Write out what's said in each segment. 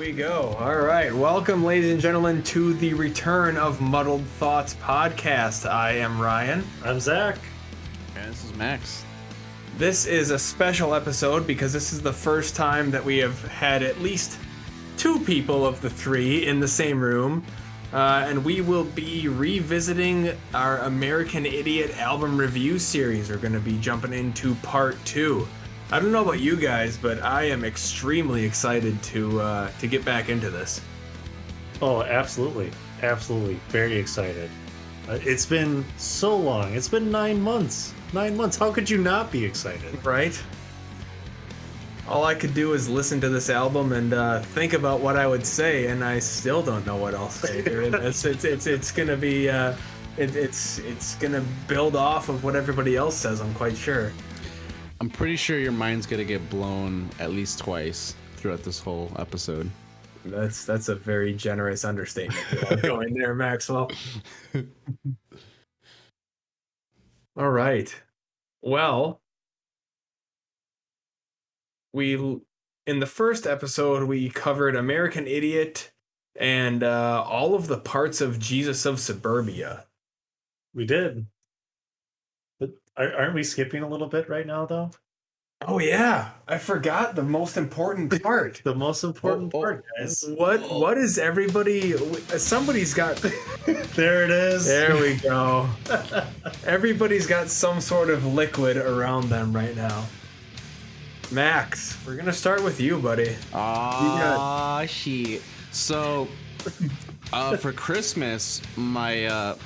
we go. All right. Welcome, ladies and gentlemen, to the return of Muddled Thoughts podcast. I am Ryan. I'm Zach. And this is Max. This is a special episode because this is the first time that we have had at least two people of the three in the same room. Uh, and we will be revisiting our American Idiot album review series. We're going to be jumping into part two. I don't know about you guys, but I am extremely excited to uh, to get back into this. Oh, absolutely. Absolutely. Very excited. Uh, it's been so long. It's been nine months. Nine months. How could you not be excited? Right? All I could do is listen to this album and uh, think about what I would say, and I still don't know what I'll say. it's, it's, it's, it's gonna be uh, it, it's it's gonna build off of what everybody else says. I'm quite sure. I'm pretty sure your mind's gonna get blown at least twice throughout this whole episode. That's that's a very generous understatement going there, Maxwell. All right. Well, we in the first episode we covered American Idiot and uh, all of the parts of Jesus of Suburbia. We did. But are- aren't we skipping a little bit right now, though? Oh yeah, I forgot the most important part. The most important Oh, oh. part, guys. What what is everybody? Somebody's got. There it is. There we go. Everybody's got some sort of liquid around them right now. Max, we're gonna start with you, buddy. Ah, shit. So, uh, for Christmas, my uh,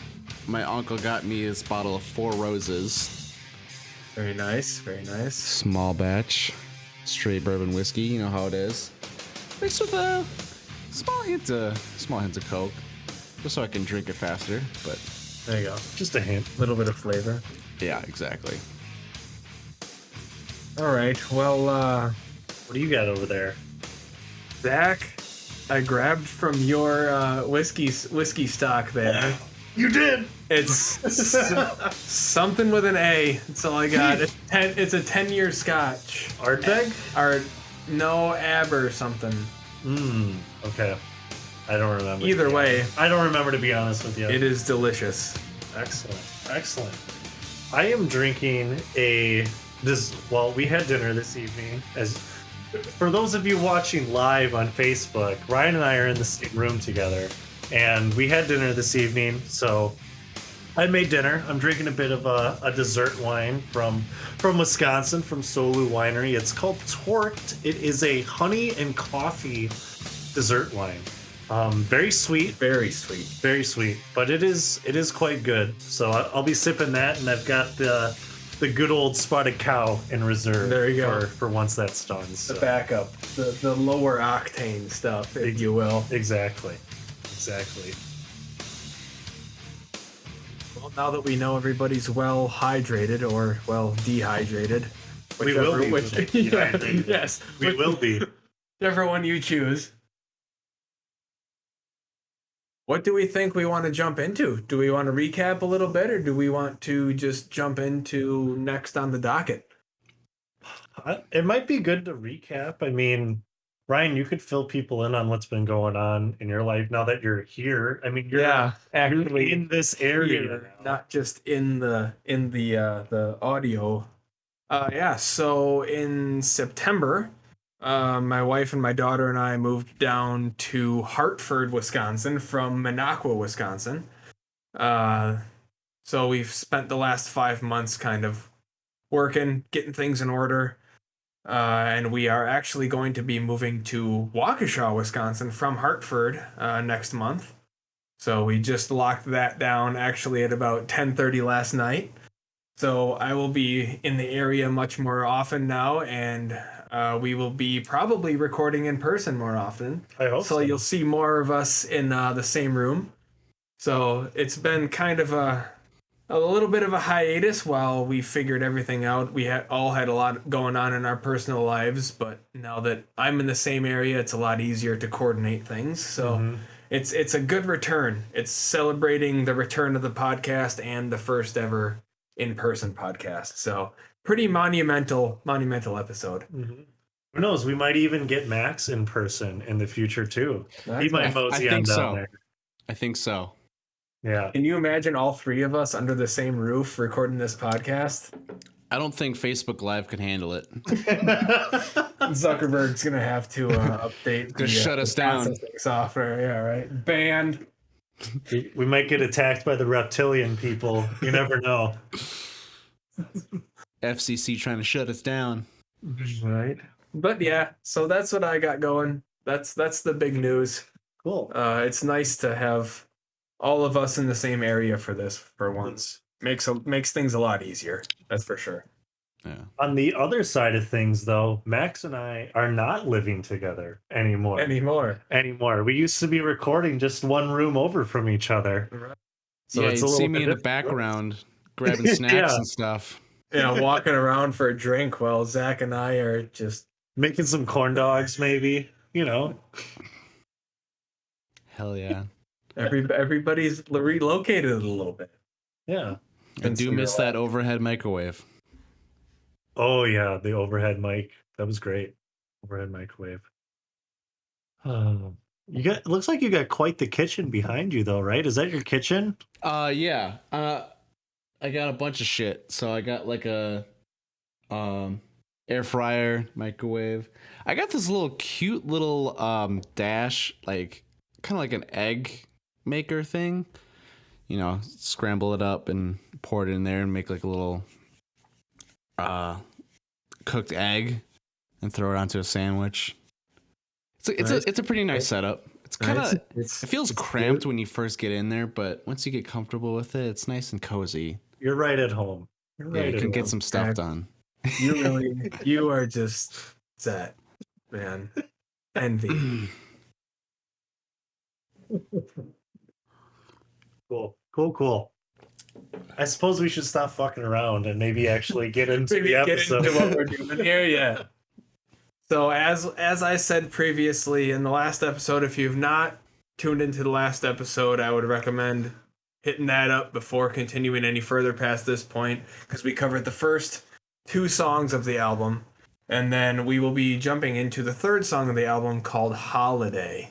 my uncle got me this bottle of Four Roses, Very nice, very nice. small batch, straight bourbon whiskey. You know how it is, mixed with a small hint of small hint of Coke, just so I can drink it faster. But There you go. Just a hint. A little bit of flavor. yeah, exactly. All right. Well, uh, What do you got over there? Zach, I grabbed from your uh, whiskey whiskey stock there. You did. It's something with an A. That's all I got. It's, ten, it's a ten-year Scotch. Ardbeg? Or no, Ab or something. Hmm. Okay. I don't remember. Either way, I don't remember to be honest with you. it is delicious. Excellent. Excellent. I am drinking a this well, we had dinner this evening as for those of you watching live on Facebook, Ryan and I are in the same room together and we had dinner this evening, so I made dinner. I'm drinking a bit of a, a dessert wine from from Wisconsin from Solu Winery. It's called Torqued. It is a honey and coffee dessert wine. Um, very sweet, Very sweet. very sweet, but it is it is quite good. So I- I'll be sipping that, and I've got the the good old spotted cow in reserve. There you go. For, for once that's done. The backup, the the lower octane stuff, if you will. Exactly, exactly. Well, now that we know everybody's well hydrated or well dehydrated, We will be which, dehydrated. yes, We which- will be. whichever one you choose. What do we think we want to jump into? Do we want to recap a little bit, or do we want to just jump into next on the docket? Uh, it might be good to recap. I mean, Ryan, you could fill people in on what's been going on in your life now that you're here. I mean, you're, you're actually in this area. here, not just in the in the uh, the audio. Uh, yeah. So in September, uh, my wife and my daughter and I moved down to Hartford, Wisconsin, from Minocqua, Wisconsin. Uh, so we've spent the last five months kind of working, getting things in order. Uh, and we are actually going to be moving to Waukesha, Wisconsin from Hartford uh, next month. So we just locked that down actually at about 10:30 last night. So I will be in the area much more often now, and uh, we will be probably recording in person more often. I hope So you'll see more of us in uh, the same room. So it's been kind of a a little bit of a hiatus while we figured everything out. We had all had a lot going on in our personal lives, but now that I'm in the same area, it's a lot easier to coordinate things. So Mhm. it's it's a good return. It's celebrating the return of the podcast and the first ever in person podcast. So pretty monumental monumental episode. Mhm. Who knows? We might even get Max in person in the future too. he might I- I mosey on down so. there. I think so. Yeah. Can you imagine all three of us under the same roof recording this podcast? I don't think Facebook Live can handle it. Zuckerberg's gonna have to uh, update. Gonna the, shut uh, us down. Software, yeah, right. Banned. we we might get attacked by the reptilian people. You never know. FCC trying to shut us down. Right. But yeah, so that's what I got going. That's that's the big news. Cool. Uh, it's nice to have all of us in the same area for this for once. Makes a, makes things a lot easier. That's for sure. Yeah. On the other side of things, though, Max and I are not living together anymore. Anymore. anymore. We used to be recording just one room over from each other. So yeah, it's you'd a see me in the background grabbing snacks Yeah. and stuff. Yeah, walking around for a drink while Zach and I are just Making some corn dogs, maybe. You know. Hell yeah. Every everybody's relocated a little bit. Yeah. I do miss that overhead microwave. Oh yeah, the overhead mic. That was great. Overhead microwave. Um, you got. It looks like you got quite the kitchen behind you, though, right? Is that your kitchen? Uh yeah. Uh I got a bunch of shit. So I got like a um air fryer, microwave. I got this little cute little um dash like kind of like an egg maker thing. You know, scramble it up and pour it in there and make like a little uh cooked egg and throw it onto a sandwich. It's a, it's Nice. a it's a pretty nice setup. It's kind of it feels cramped when you first get in there, but once you get comfortable with it, it's nice and cozy. You're right at home. You're Yeah, you can get home. some stuff done. You really, you are just that man. Envy. Cool. Cool. Cool. I suppose we should stop fucking around and maybe actually get into the get episode. into what we're doing here. Yeah. So as as I said previously in the last episode, if you've not tuned into the last episode, I would recommend hitting that up before continuing any further past this point because we covered the first two songs of the album, and then we will be jumping into the third song of the album called "Holiday."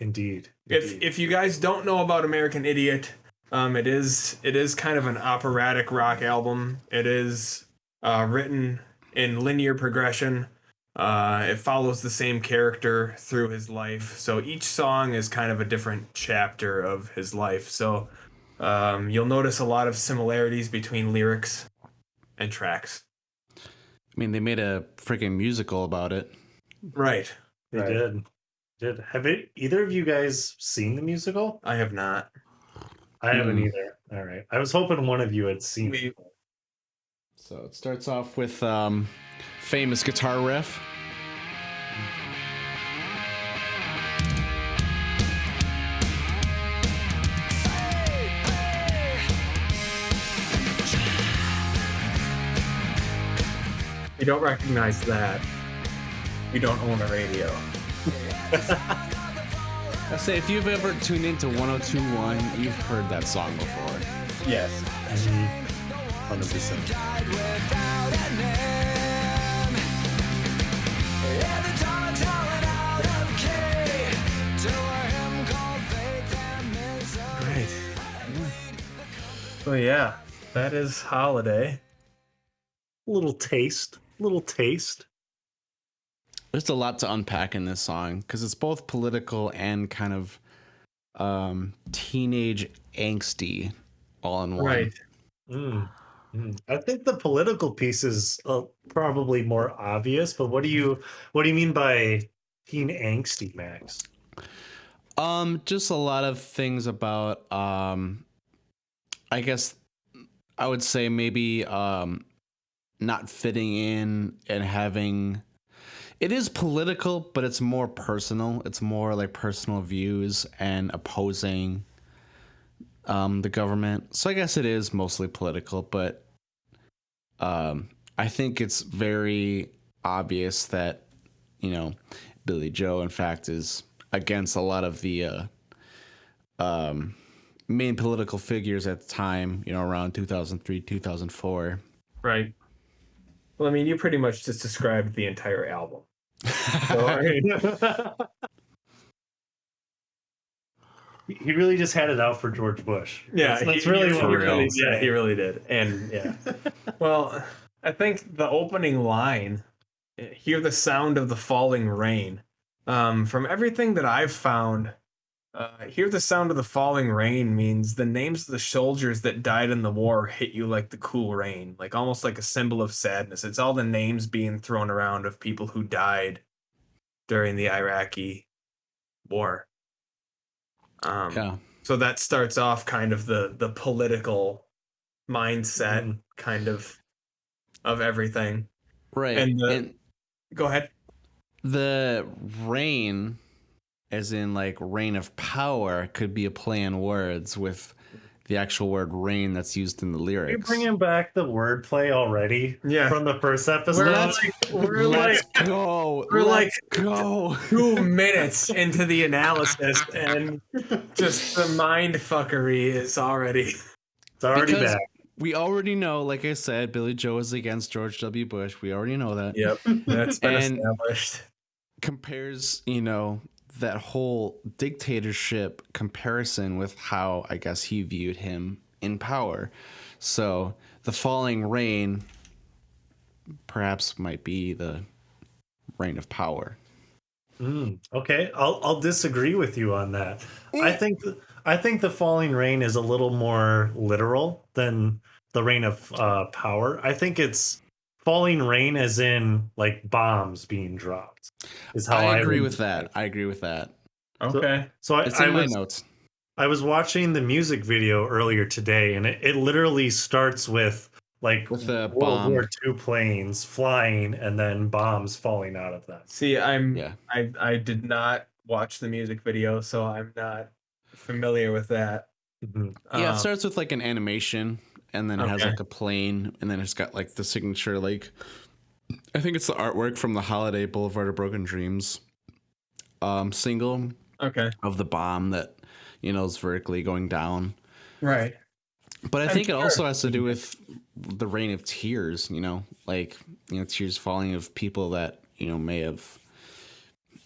Indeed. If if you guys don't know about American Idiot, um, it is it is kind of an operatic rock album. It is uh, written in linear progression. Uh, it follows the same character through his life, so each song is kind of a different chapter of his life. So um, you'll notice a lot of similarities between lyrics and tracks. I mean, they made a freaking musical about it. Right. they Right. did. Did have it either of you guys seen the musical? I have not. I haven't Hmm. either. All right. I was hoping one of you had seen We- it. So it starts off with um, famous guitar riff. You don't recognize that. You don't own a radio. I say if you've ever tuned into 1021, you've heard that song before. Yes. Mm-hmm. Hundred percent. Right. So yeah, that is holiday. Little taste. Little taste. There's a lot to unpack in this song because it's both political and kind of um, teenage angsty all in one. Mm. Mm. I think the political piece is uh, probably more obvious, but what do you what do you mean by teen angsty, Max? Um, just a lot of things about um I guess I would say maybe um not fitting in and having it is political, but it's more personal. It's more like personal views and opposing um the government. So I guess it is mostly political, but um I think it's very obvious that you know Billie Joe in fact is against a lot of the uh, um, main political figures at the time, you know, around 2003, 2004. Right. Well, I mean, you pretty much just described the entire album. He- really just had it out for George Bush. yeah, that's, that's he- really what For we real. really yeah, he really did, and yeah. well, I think the opening line, "Hear the sound of the falling rain." Um, from everything that I've found, uh, "Hear the sound of the falling rain" means the names of the soldiers that died in the war hit you like the cool rain, like almost like a symbol of sadness. It's all the names being thrown around of people who died during the Iraqi war. Um, yeah. so that starts off kind of the the political mindset Mhm. kind of of everything Right. And the- and go ahead the rain as in like reign of power could be a play on words with the actual word rain that's used in the Are you lyrics. bringing back the wordplay already yeah from the first episode? we're Let's- like we're like Let's go. we're like- Let's go. two minutes into the analysis and just the mind fuckery is already it's already Because- back. We already know, like I said, Billie Joe is against George W. Bush. We already know that. yep that's been And- established compares, you know, that whole dictatorship comparison with how I guess he viewed him in power. So the falling rain perhaps might be the reign of power. Mm, okay, I'll I'll disagree with you on that. I think I think the falling rain is a little more literal than the reign of uh, power. I think it's falling rain as in like bombs being dropped. Is how I I, agree would- with that. I agree with that. okay So I, It's I in my was notes. I was watching the music video earlier today, and it, it literally starts with like With the World bomb. War II planes flying and then bombs falling out of them. see i'm Yeah. i i did not watch the music video so i'm not familiar with that Mhm. Yeah, Um, it starts with like an animation and then it has like a plane and then it's got like the signature like I think it's the artwork from the Holiday Boulevard of Broken Dreams um single okay. of the bomb that you know is vertically going down. right. But I I'm think it also has to do with the rain of tears, you know, like you know, tears falling of people that you know may have,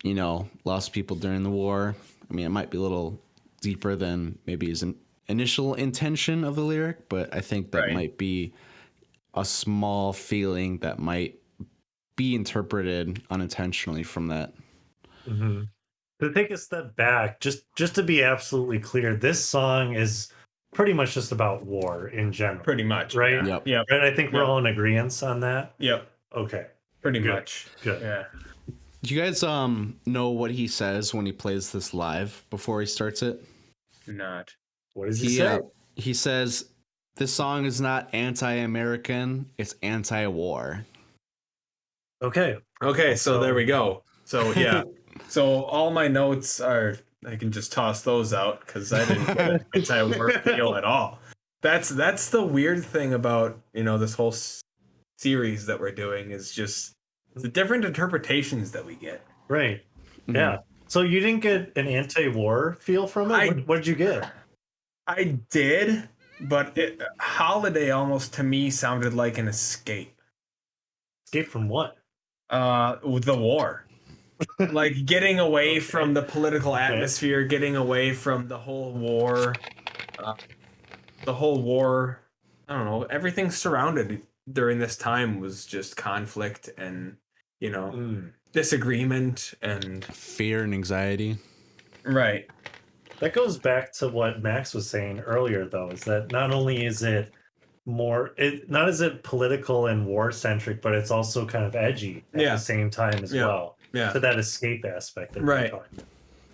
you know, lost people during the war. I mean, it might be a little deeper than maybe in- initial intention of the lyric, but I think that Right. might be a small feeling that might be interpreted unintentionally from that. hmm To take a step back, just just to be absolutely clear, this song is pretty much just about war in general. pretty much Right. yeah. Yep. yep Right? I think we're Yep. all in agreement on that. yep Okay, pretty Good. much good. yeah Do you guys um know what he says when he plays this live before he starts it? not What does he, he say? uh, he says this song is not anti-American, it's anti-war. okay. Okay, so, So- there we go. So yeah, so all my notes are I can just toss those out because I didn't get an anti-war feel at all. That's that's the weird thing about you know this whole s- series that we're doing is just the different interpretations that we get. Right. Mhm. Yeah. So you didn't get an anti-war feel from it? I- what, what did you get? I did, but it, holiday almost to me sounded like an escape. Escape from what? Uh, the war. like getting away from the political atmosphere, getting away from the whole war, uh, the whole war. I don't know. Everything surrounded during this time was just conflict and you know Mm. disagreement and Fear and anxiety. right. That goes back to what Max was saying earlier, though, is that not only is it more, it not is it political and war centric, but it's also kind of edgy at Yeah. the same time as Yeah. well. Yeah. To that escape aspect. That Right. We're talking about.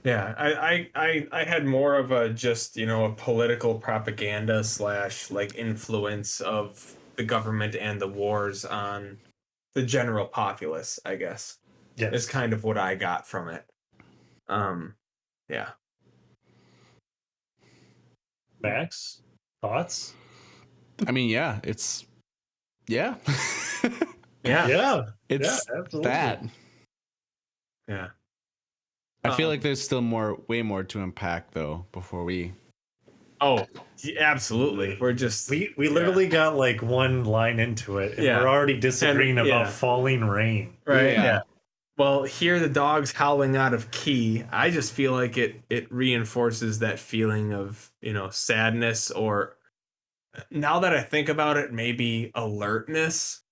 Yeah, I, I, I, I had more of a just you know a political propaganda slash like influence of the government and the wars on the general populace. I guess Yes. is kind of what I got from it. Um, yeah, Max, thoughts? I mean, yeah, it's yeah. yeah, yeah. Yeah. it's yeah, absolutely. that. I feel Um, like there's still more way more to unpack though before we Oh, yeah, absolutely. We're just We we literally got like one line into it, and Yeah. we're already disagreeing And- about yeah. falling rain. right. Yeah. Well, hear the dogs howling out of key. I just feel like it it reinforces that feeling of, you know, sadness or now that I think about it, maybe alertness.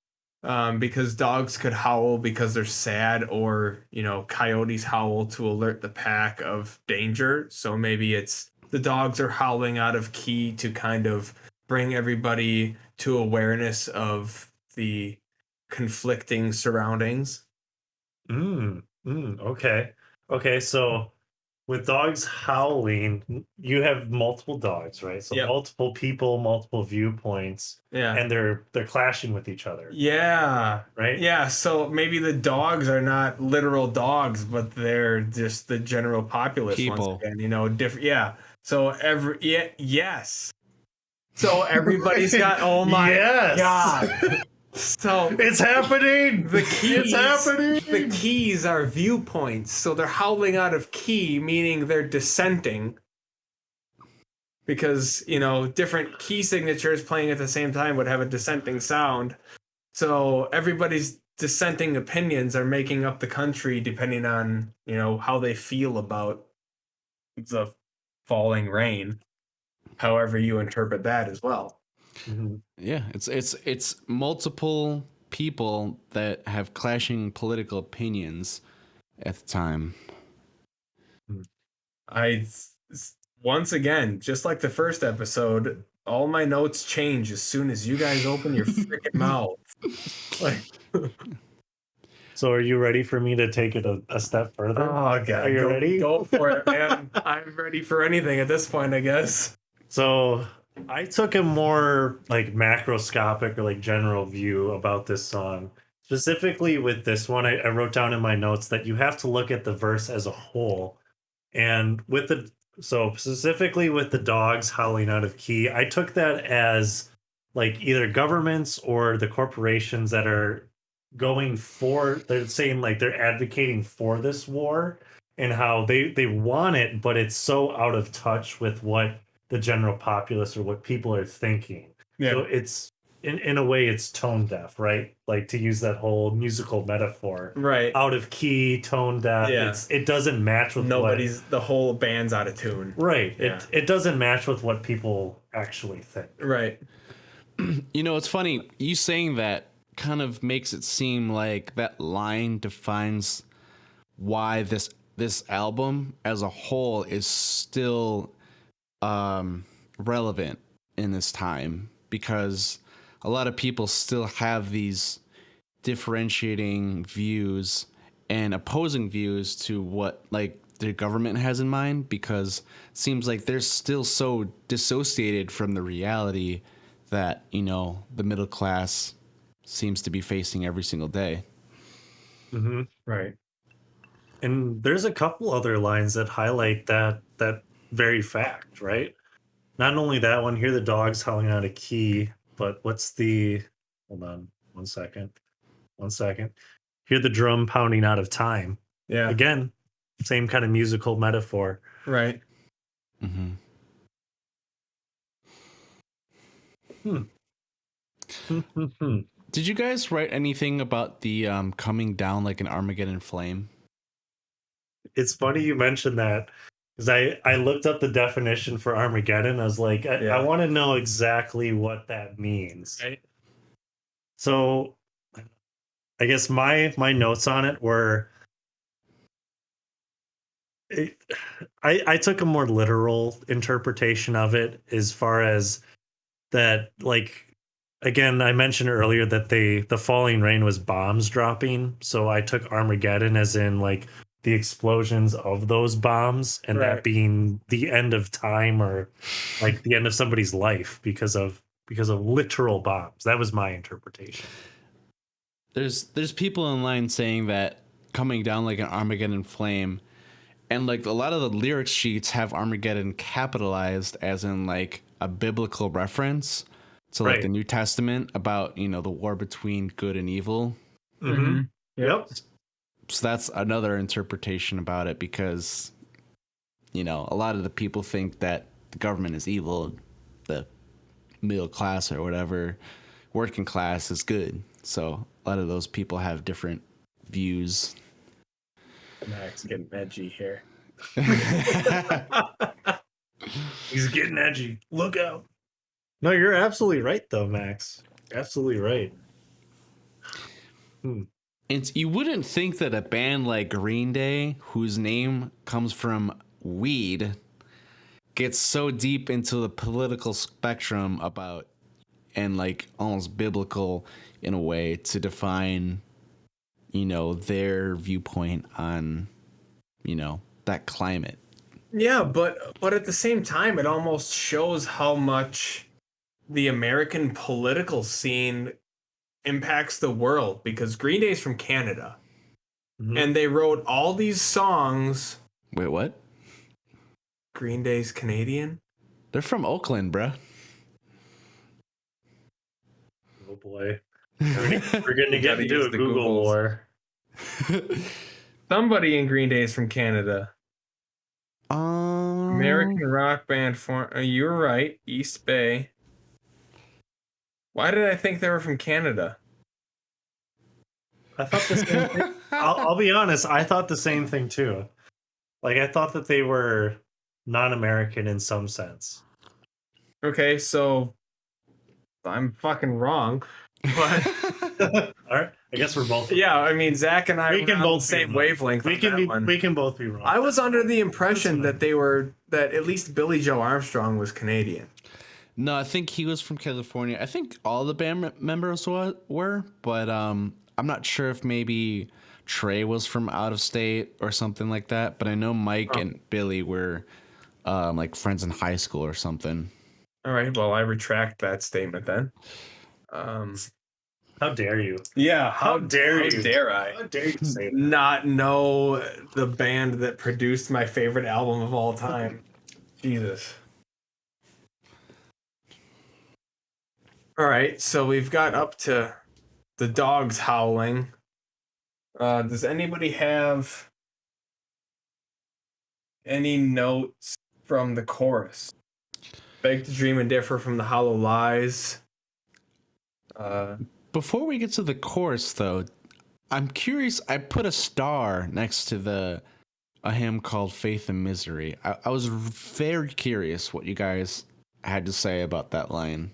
Um, because dogs could howl because they're sad, or you know, coyotes howl to alert the pack of danger. So maybe it's the dogs are howling out of key to kind of bring everybody to awareness of the conflicting surroundings. Mm, mm, okay. Okay, so with dogs howling, you have multiple dogs, right? So Yep. multiple people, multiple viewpoints, Yeah. and they're they're clashing with each other, yeah. right? Yeah, so maybe the dogs are not literal dogs, but they're just the general populace People. once again. You know, different. Yeah. So every yeah, yes. So everybody's got. Oh my Yes. god. So It's happening. the keys. It's happening. The keys are viewpoints, so they're howling out of key, meaning they're dissenting. Because you know, different key signatures playing at the same time would have a dissenting sound. So everybody's dissenting opinions are making up the country depending on you know how they feel about the falling rain. However, you interpret that as well. Mhm. Yeah, it's it's it's multiple people that have clashing political opinions at the time. I once again, just like the first episode, all my notes change as soon as you guys open your freaking mouth. Like, So are you ready for me to take it a, a step further? oh god, Are you go, ready? Go for it, man. I'm ready for anything at this point, I guess. So I took a more like macroscopic or like general view about this song. Specifically with this one, I, I wrote down in my notes that you have to look at the verse as a whole. And with the so specifically with the dogs howling out of key, I took that as like either governments or the corporations that are going for they're saying like they're advocating for this war and how they they want it but it's so out of touch with what the general populace or what people are thinking. So it's in, in a way it's tone deaf, right? Like to use that whole musical metaphor. right. Out of key, tone deaf. Yeah. It's it doesn't match with Nobody's the whole band's out of tune. right. Yeah. It it doesn't match with what people actually think. Right. You know, it's funny. You saying that kind of makes it seem like that line defines why this this album as a whole is still um relevant in this time because a lot of people still have these differentiating views and opposing views to what like the government has in mind because it seems like they're still so dissociated from the reality that you know the middle class seems to be facing every single day. Mm-hmm. Right. And there's a couple other lines that highlight that that very fact, right? Not only that one, hear the dogs howling out a key, but what's the hold on one second. One second. Hear the drum pounding out of time. Yeah. Again, same kind of musical metaphor. Right. Mm-hmm. Did you guys write anything about the um, coming down like an Armageddon flame? it's funny you mentioned that because I, I looked up the definition for Armageddon. I was like, I, Yeah. I want to know exactly what that means. Right. So I guess my my notes on it were it, I I took a more literal interpretation of it as far as that like again I mentioned earlier that they the falling rain was bombs dropping so I took Armageddon as in like the explosions of those bombs and Right. that being the end of time or like the end of somebody's life because of because of literal bombs that was my interpretation There's there's people in line saying that coming down like an Armageddon flame, and like a lot of the lyric sheets have Armageddon capitalized as in like a biblical reference to like Right. the New Testament about you know the war between good and evil. Mhm. Yep. So that's another interpretation about it because you know a lot of the people think that the government is evil the middle class or whatever working class is good so a lot of those people have different views Max getting edgy here. He's getting edgy. Look out. No, you're absolutely right, though, Max. Absolutely right. Hmm. It's you wouldn't think that a band like Green Day, whose name comes from weed, gets so deep into the political spectrum about and like almost biblical in a way to define, you know, their viewpoint on, you know, that climate. Yeah, but but at the same time, it almost shows how much the American political scene impacts the world because Green Day's from Canada, Mhm. and they wrote all these songs. Wait, what? Green Day's Canadian. They're from Oakland, bruh. Oh boy. We're going to get into a the Google Googles. war. Somebody in Green Day is from Canada. um, American rock band form. Uh, you're right, East Bay. Why did I think they were from Canada? I thought the same thing. I'll, I'll be honest. I thought the same thing too. Like I thought that they were non-American in some sense. Okay, so I'm fucking wrong. But All right. I guess we're both. yeah, I mean Zach and I We can both the same wavelength. We on can that be. one. We can both be wrong. I was under the impression that they were that at least Billie Joe Armstrong was Canadian. No, I think he was from California. I think all the band members were, but um, I'm not sure if maybe Trey was from out of state or something like that. But I know Mike Oh. and Billie were um, like friends in high school or something. All right, well I retract that statement then. Um, How dare you? yeah, How dare how you? Dare I? How dare you say that? not know the band that produced my favorite album of all time. Jesus. All right, so we've got up to the dogs howling. Uh, does anybody have any notes from the chorus? Beg to dream and differ from the hollow lies. Uh, Before we get to the chorus, though, I'm curious. I put a star next to the a hymn called "Faith and Misery." I, I was very curious what you guys had to say about that line.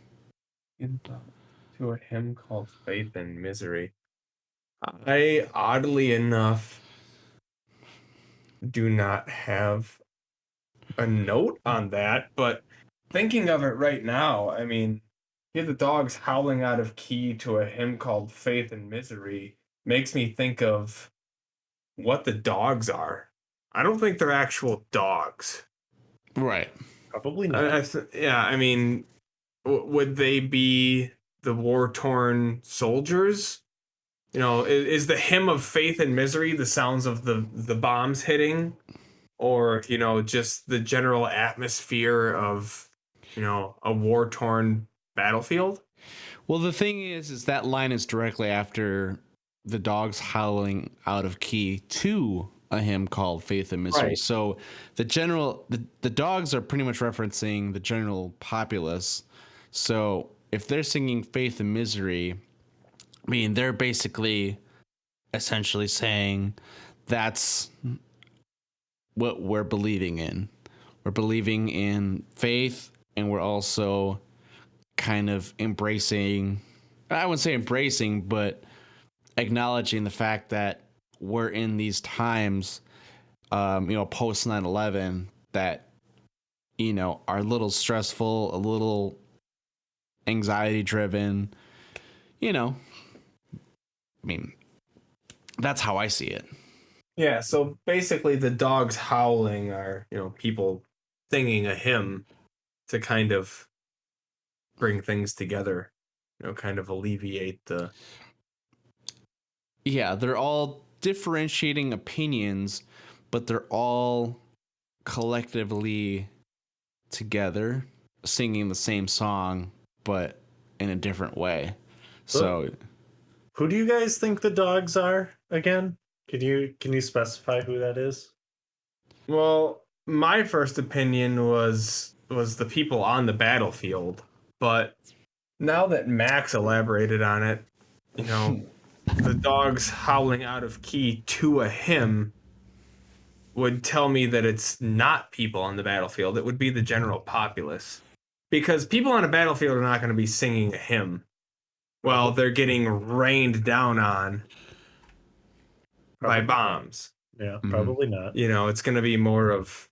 To a hymn called Faith and Misery. I, ah. oddly enough, do not have a note on that, but thinking of it right now, I mean, hear the dogs howling out of key to a hymn called Faith and Misery makes me think of what the dogs are. I don't think they're actual dogs. Right. Probably not. I, I th- yeah, I mean, w- would they be the war torn soldiers? You know, is, is the hymn of faith and misery the sounds of the the bombs hitting, or you know, just the general atmosphere of you know a war torn battlefield? Well, the thing is, is that line is directly after the dogs howling out of key to a hymn called "Faith and Misery." Right. So the general, the the dogs are pretty much referencing the general populace. So if they're singing "Faith and Misery," I mean, they're basically essentially saying that's what we're believing in. We're believing in faith, and we're also kind of embracing I wouldn't say embracing, but acknowledging the fact that we're in these times, um, you know, post 9 11 that, you know, are a little stressful, a little anxiety driven, you know. I mean, that's how I see it. Yeah. So basically, the dogs howling are you know people singing a hymn to kind of bring things together. You know, kind of alleviate the Yeah, they're all differentiating opinions, but they're all collectively together singing the same song, but in a different way. So, Who do you guys think the dogs are again? Can you can you specify who that is? Well, my first opinion was was the people on the battlefield, but now that Max elaborated on it, you know, the dogs howling out of key to a hymn, would tell me that it's not people on the battlefield. It would be the general populace. Because people on a battlefield are not going to be singing a hymn while they're getting rained down on by bombs. Yeah, Mhm. probably not. You know, it's going to be more of,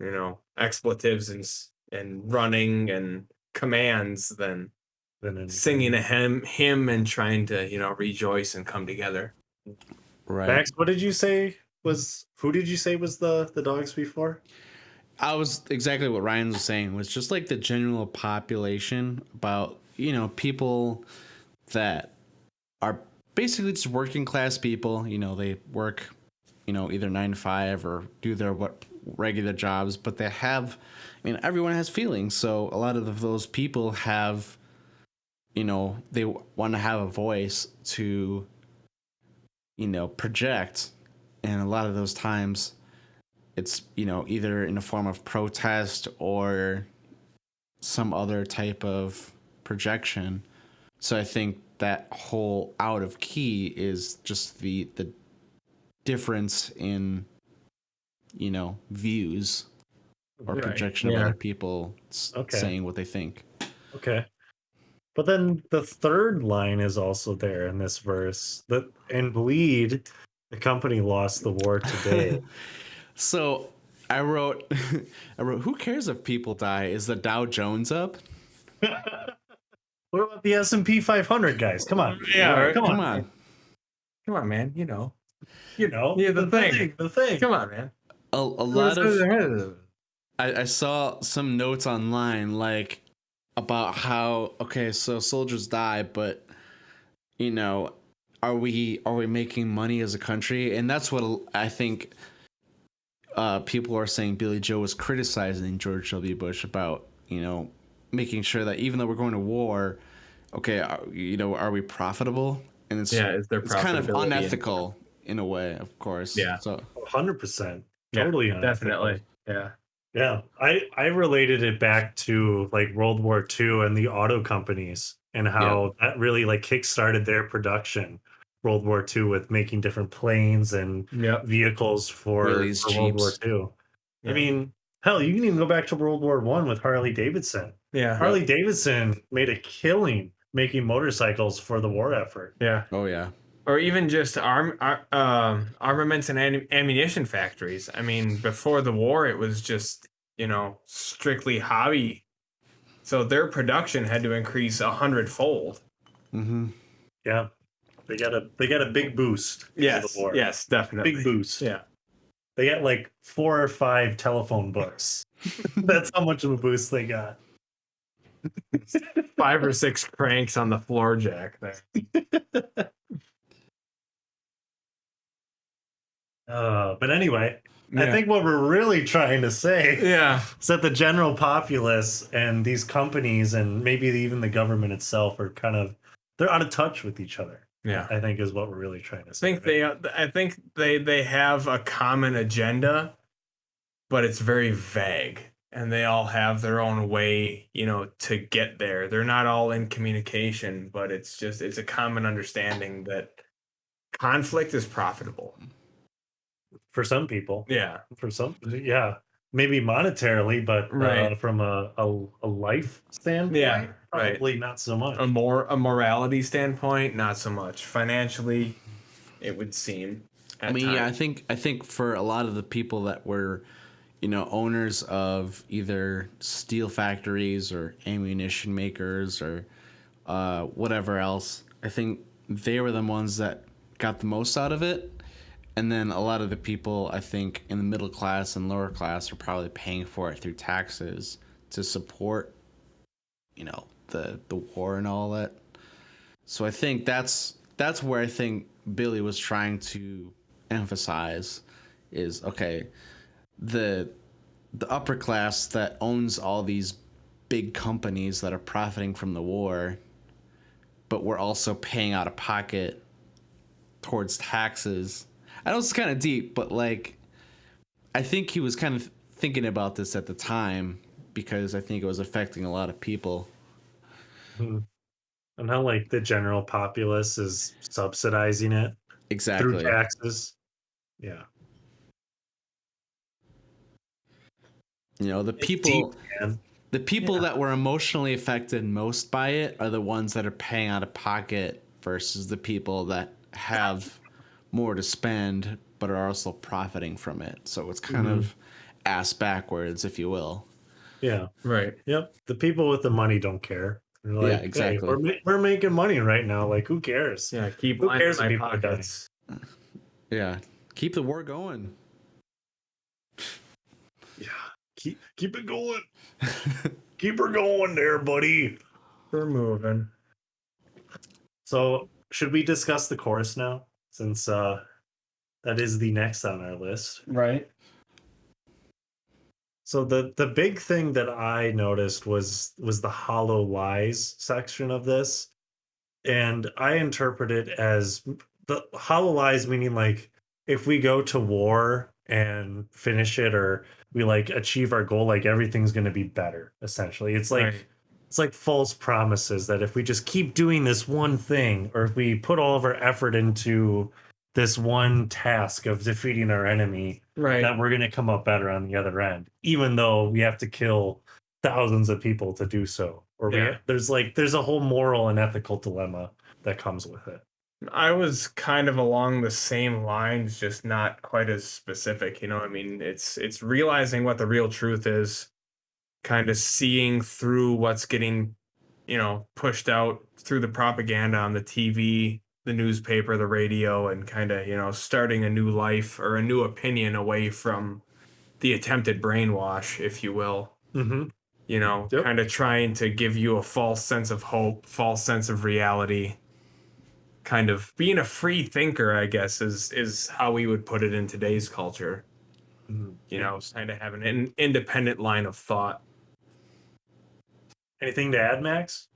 you know, expletives and and running and commands than Than in- singing a hymn, hymn and trying to, you know, rejoice and come together. Right. Max, what did you say was? Who did you say was the the dogs before? I was exactly what Ryan was saying was just like the general population about you know people that are basically just working class people. You know they work, you know either nine to five or do their what regular jobs, but they have. I mean, everyone has feelings, so a lot of those people have, you know, they want to have a voice to, you know, project, and a lot of those times it's you know either in a form of protest or some other type of projection so i think that whole out of key is just the the difference in you know views or Right. projection Yeah. of other people Okay. saying what they think Okay. But then the third line is also there in this verse. That and bleed, the company lost the war today. so i wrote i wrote who cares if people die is the dow jones up what about the S and P 500 guys? Come on. Yeah, right. come on. come on Come on, man. You know. You know, Yeah, the thing. the thing. Come on, man. a, a lot of of I, I saw some notes online like about how okay so soldiers die but you know are we are we making money as a country and that's what i think uh, people are saying billie joe was criticizing george w bush about you know making sure that even though we're going to war okay are, you know are we profitable and it's Yeah, is there it's kind of unethical in a way of course Yeah. so 100%. Totally. unethical. Definitely. Yeah. Yeah, I I related it back to like World War II and the auto companies and how that really like kickstarted their production. World War II with making different planes and Yep. vehicles for, Willys, for World War II. Yeah. I mean, hell, you can even go back to World War One with Harley Davidson. Yeah. Harley Davidson made a killing making motorcycles for the war effort. Yeah. oh yeah Or even just arm, ar- um armaments and ammunition factories. I mean, before the war, it was just you know strictly hobby. So their production had to increase a hundredfold. mm-hmm Yeah, they got a they got a big boost. Yes. the war. Yes. Definitely. big boost. Yeah. They got like four or five telephone books. That's how much of a boost they got. Five or six cranks on the floor jack there. Uh, but anyway, I think what we're really trying to say Yeah. is that the general populace and these companies and maybe even the government itself are kind of they're out of touch with each other. Yeah. I think is what we're really trying to I say. think they I think they they have a common agenda, but it's very vague. And they all have their own way, you know, to get there. They're not all in communication, but it's just it's a common understanding that conflict is profitable. for some people, Yeah. for some, yeah, maybe monetarily, but uh, from a, a a life standpoint, Yeah, right. probably not so much. A more a morality standpoint, not so much. Financially, it would seem. I at mean, yeah, I think I think for a lot of the people that were, you know, owners of either steel factories or ammunition makers or uh, whatever else, I think they were the ones that got the most out of it. And then a lot of the people, I think, in the middle class and lower class are probably paying for it through taxes to support, you know, the the war and all that. So I think that's that's where I think Billie was trying to emphasize is okay, the the upper class that owns all these big companies that are profiting from the war, but we're also paying out of pocket towards taxes. I know it's kind of deep, but like I think he was kind of thinking about this at the time because I think it was affecting a lot of people. Hmm. and how like the general populace is subsidizing it Exactly. through taxes. Yeah. You know, the It's people deep, the people Yeah. that were emotionally affected most by it are the ones that are paying out of pocket versus the people that have more to spend but are also profiting from it. So it's kind Mhm. of ass backwards, if you will. Yeah. Right. Yep. The people with the money don't care. Like, Yeah, "Hey, exactly. we're, ma- we're making money right now. Like, who cares? Yeah. Keep Who cares if my people are pockets. Yeah. Keep the war going. Yeah. Keep keep it going. keep her going there, buddy. We're moving. So should we discuss the chorus now? Since uh that is the next on our list. Right. So the the big thing that I noticed was was the hollow lies section of this, and I interpret it as the hollow lies meaning like if we go to war and finish it or we like achieve our goal, like everything's going to be better. Essentially, it's like Right. It's like false promises that if we just keep doing this one thing or if we put all of our effort into this one task of defeating our enemy Right. that we're going to come up better on the other end, even though we have to kill thousands of people to do so. Or we there's like there's a whole moral and ethical dilemma that comes with it. I was kind of along the same lines, just not quite as specific. You know, I mean, it's it's realizing what the real truth is, kind of seeing through what's getting, you know, pushed out through the propaganda on the TV, the newspaper, the radio, and kind of, you know, starting a new life or a new opinion away from the attempted brainwash, if you will. Mm-hmm. You know, Yep. kind of trying to give you a false sense of hope, false sense of reality kind of being a free thinker i guess is is how we would put it in today's culture you know kind of having an independent line of thought Anything to add, Max?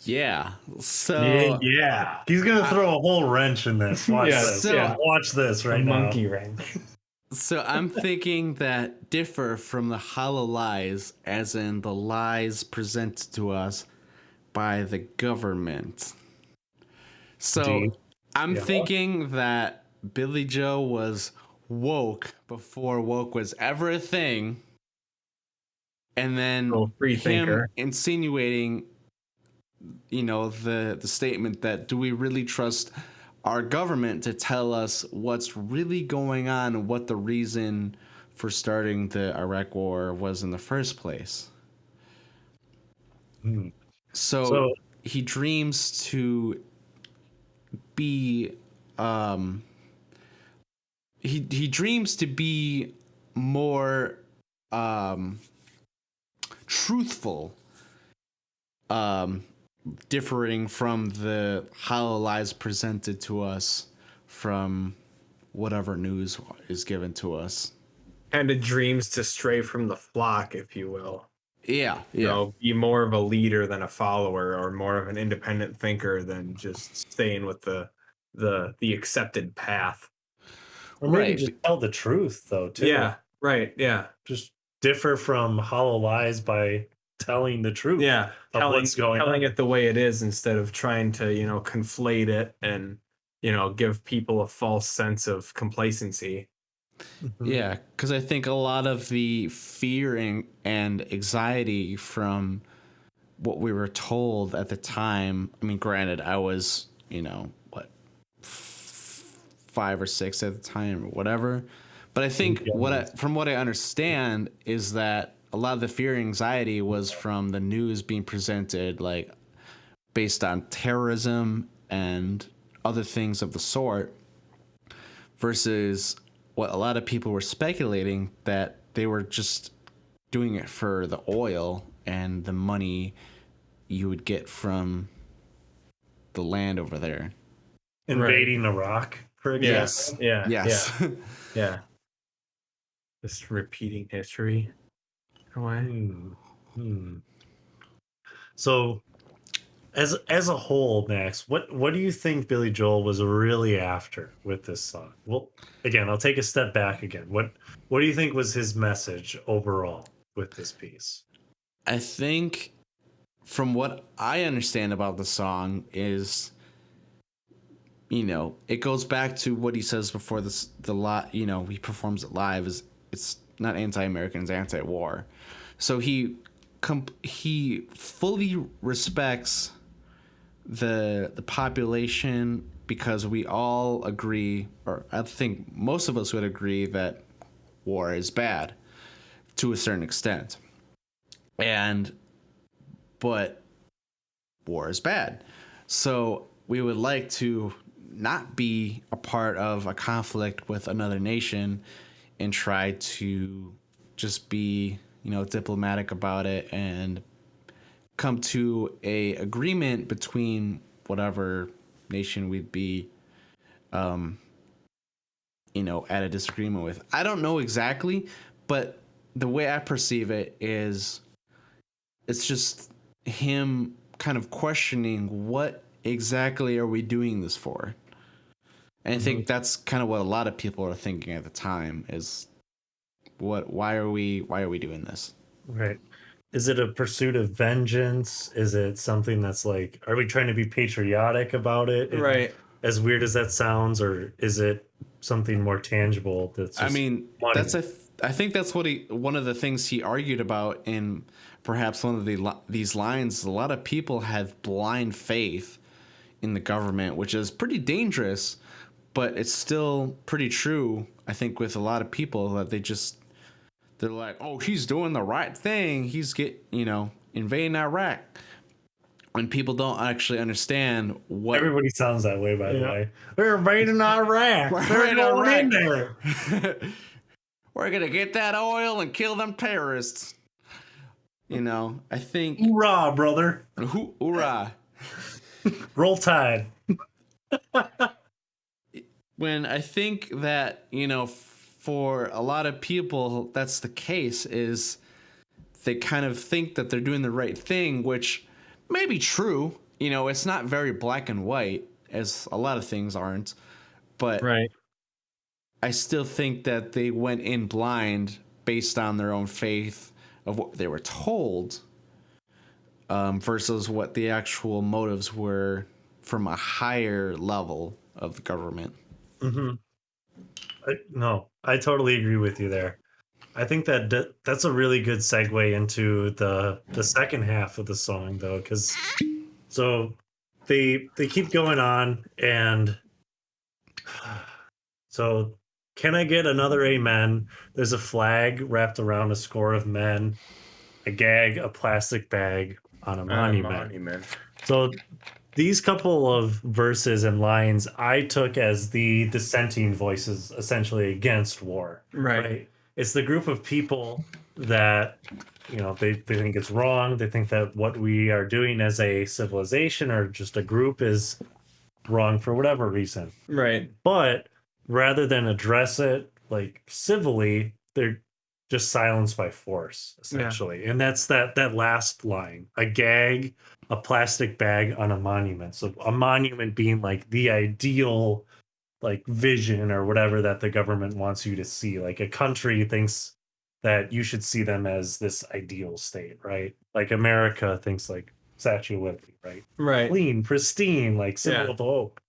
Yeah. So yeah, yeah. He's gonna throw a whole wrench in this. Watch Yeah, this. so- Yeah, Watch this right a now. monkey wrench. So I'm thinking that differ from the hollow lies, as in the lies presented to us by the government. So Indeed. I'm Yeah. thinking that Billie Joe was woke before woke was ever a thing. And then free him thinker insinuating you know the the statement that do we really trust our government to tell us what's really going on and what the reason for starting the Iraq war was in the first place. Hmm. So, So he dreams to be um he he dreams to be more um truthful um differing from the hollow lies presented to us from whatever news is given to us. Kind of dreams to stray from the flock if you will. Yeah you yeah. know be more of a leader than a follower or more of an independent thinker than just staying with the the the accepted path. Or maybe Right. just tell the truth though, too. yeah right yeah. Just differ from hollow lies by telling the truth. yeah of telling, what's going telling on. it the way it is instead of trying to you know conflate it and you know give people a false sense of complacency Mhm. Yeah, because I think a lot of the fearing and anxiety from what we were told at the time. I mean, granted, I was, you know, what, f- five or six at the time or whatever. But I think Yeah. what I, from what I understand is that a lot of the fear and anxiety was from the news being presented, like based on terrorism and other things of the sort versus what a lot of people were speculating that they were just doing it for the oil and the money you would get from the land over there. Invading Iraq, for example. Yes. yeah Yes. yeah, yeah. Just repeating history in a way. Hmm. Hmm. So, as as a whole, Max, what what do you think Billy Joel was really after with this song? Well, again, I'll take a step back again. What what do you think was his message overall with this piece? I think from what I understand about the song is you know, it goes back to what he says before this the lot, you know, he performs it live is it's not anti-Americans, anti-war. So he comp- he fully respects the the population because we all agree, or I think most of us would agree that war is bad to a certain extent. And but war is bad. So we would like to not be a part of a conflict with another nation and try to just be, you know, diplomatic about it and come to a agreement between whatever nation we'd be um you know at a disagreement with. I don't know exactly, but the way I perceive it is it's just him kind of questioning what exactly are we doing this for? And I think mm-hmm. that's kind of what a lot of people are thinking at the time is what why are we why are we doing this? Right. Is it a pursuit of vengeance? Is it something that's like, are we trying to be patriotic about it? And Right. As weird as that sounds, or is it something more tangible? That's I mean, that's a th- I think that's what he one of the things he argued about in perhaps one of the these lines. A lot of people have blind faith in the government, which is pretty dangerous, but it's still pretty true. I think with a lot of people that they just they're like, "Oh, he's doing the right thing. He's get you know invading Iraq." When people don't actually understand what Everybody sounds that way, by the way. They're invading Iraq. We're They're invading going in Iraq. there. We're gonna get that oil and kill them terrorists. You know, I think Hoorah, brother. hoo- hoorah. Roll Tide. When I think that, you know, for a lot of people that's the case is they kind of think that they're doing the right thing, which may be true. You know, it's not very black and white as a lot of things aren't. But Right. I still think that they went in blind based on their own faith of what they were told um, versus what the actual motives were from a higher level of the government. Hmm I, no, I totally agree with you there. I think that d- that's a really good segue into the the second half of the song, though, because so they they keep going on, and so can I get another amen? There's a flag wrapped around a score of men, a gag, a plastic bag on a monument. monument. So these couple of verses and lines I took as the dissenting voices essentially against war. Right. It's the group of people that you know they, they think it's wrong. They think that what we are doing as a civilization or just a group is wrong for whatever reason. Right. But rather than address it like civilly, they're just silenced by force, essentially. And that's that that last line. A gag, a plastic bag on a monument. So a monument being like the ideal like vision or whatever that the government wants you to see. Like a country thinks that you should see them as this ideal state, right? Like America thinks like Statue of Liberty, right? Right. clean, pristine, like symbol Yeah. of hope.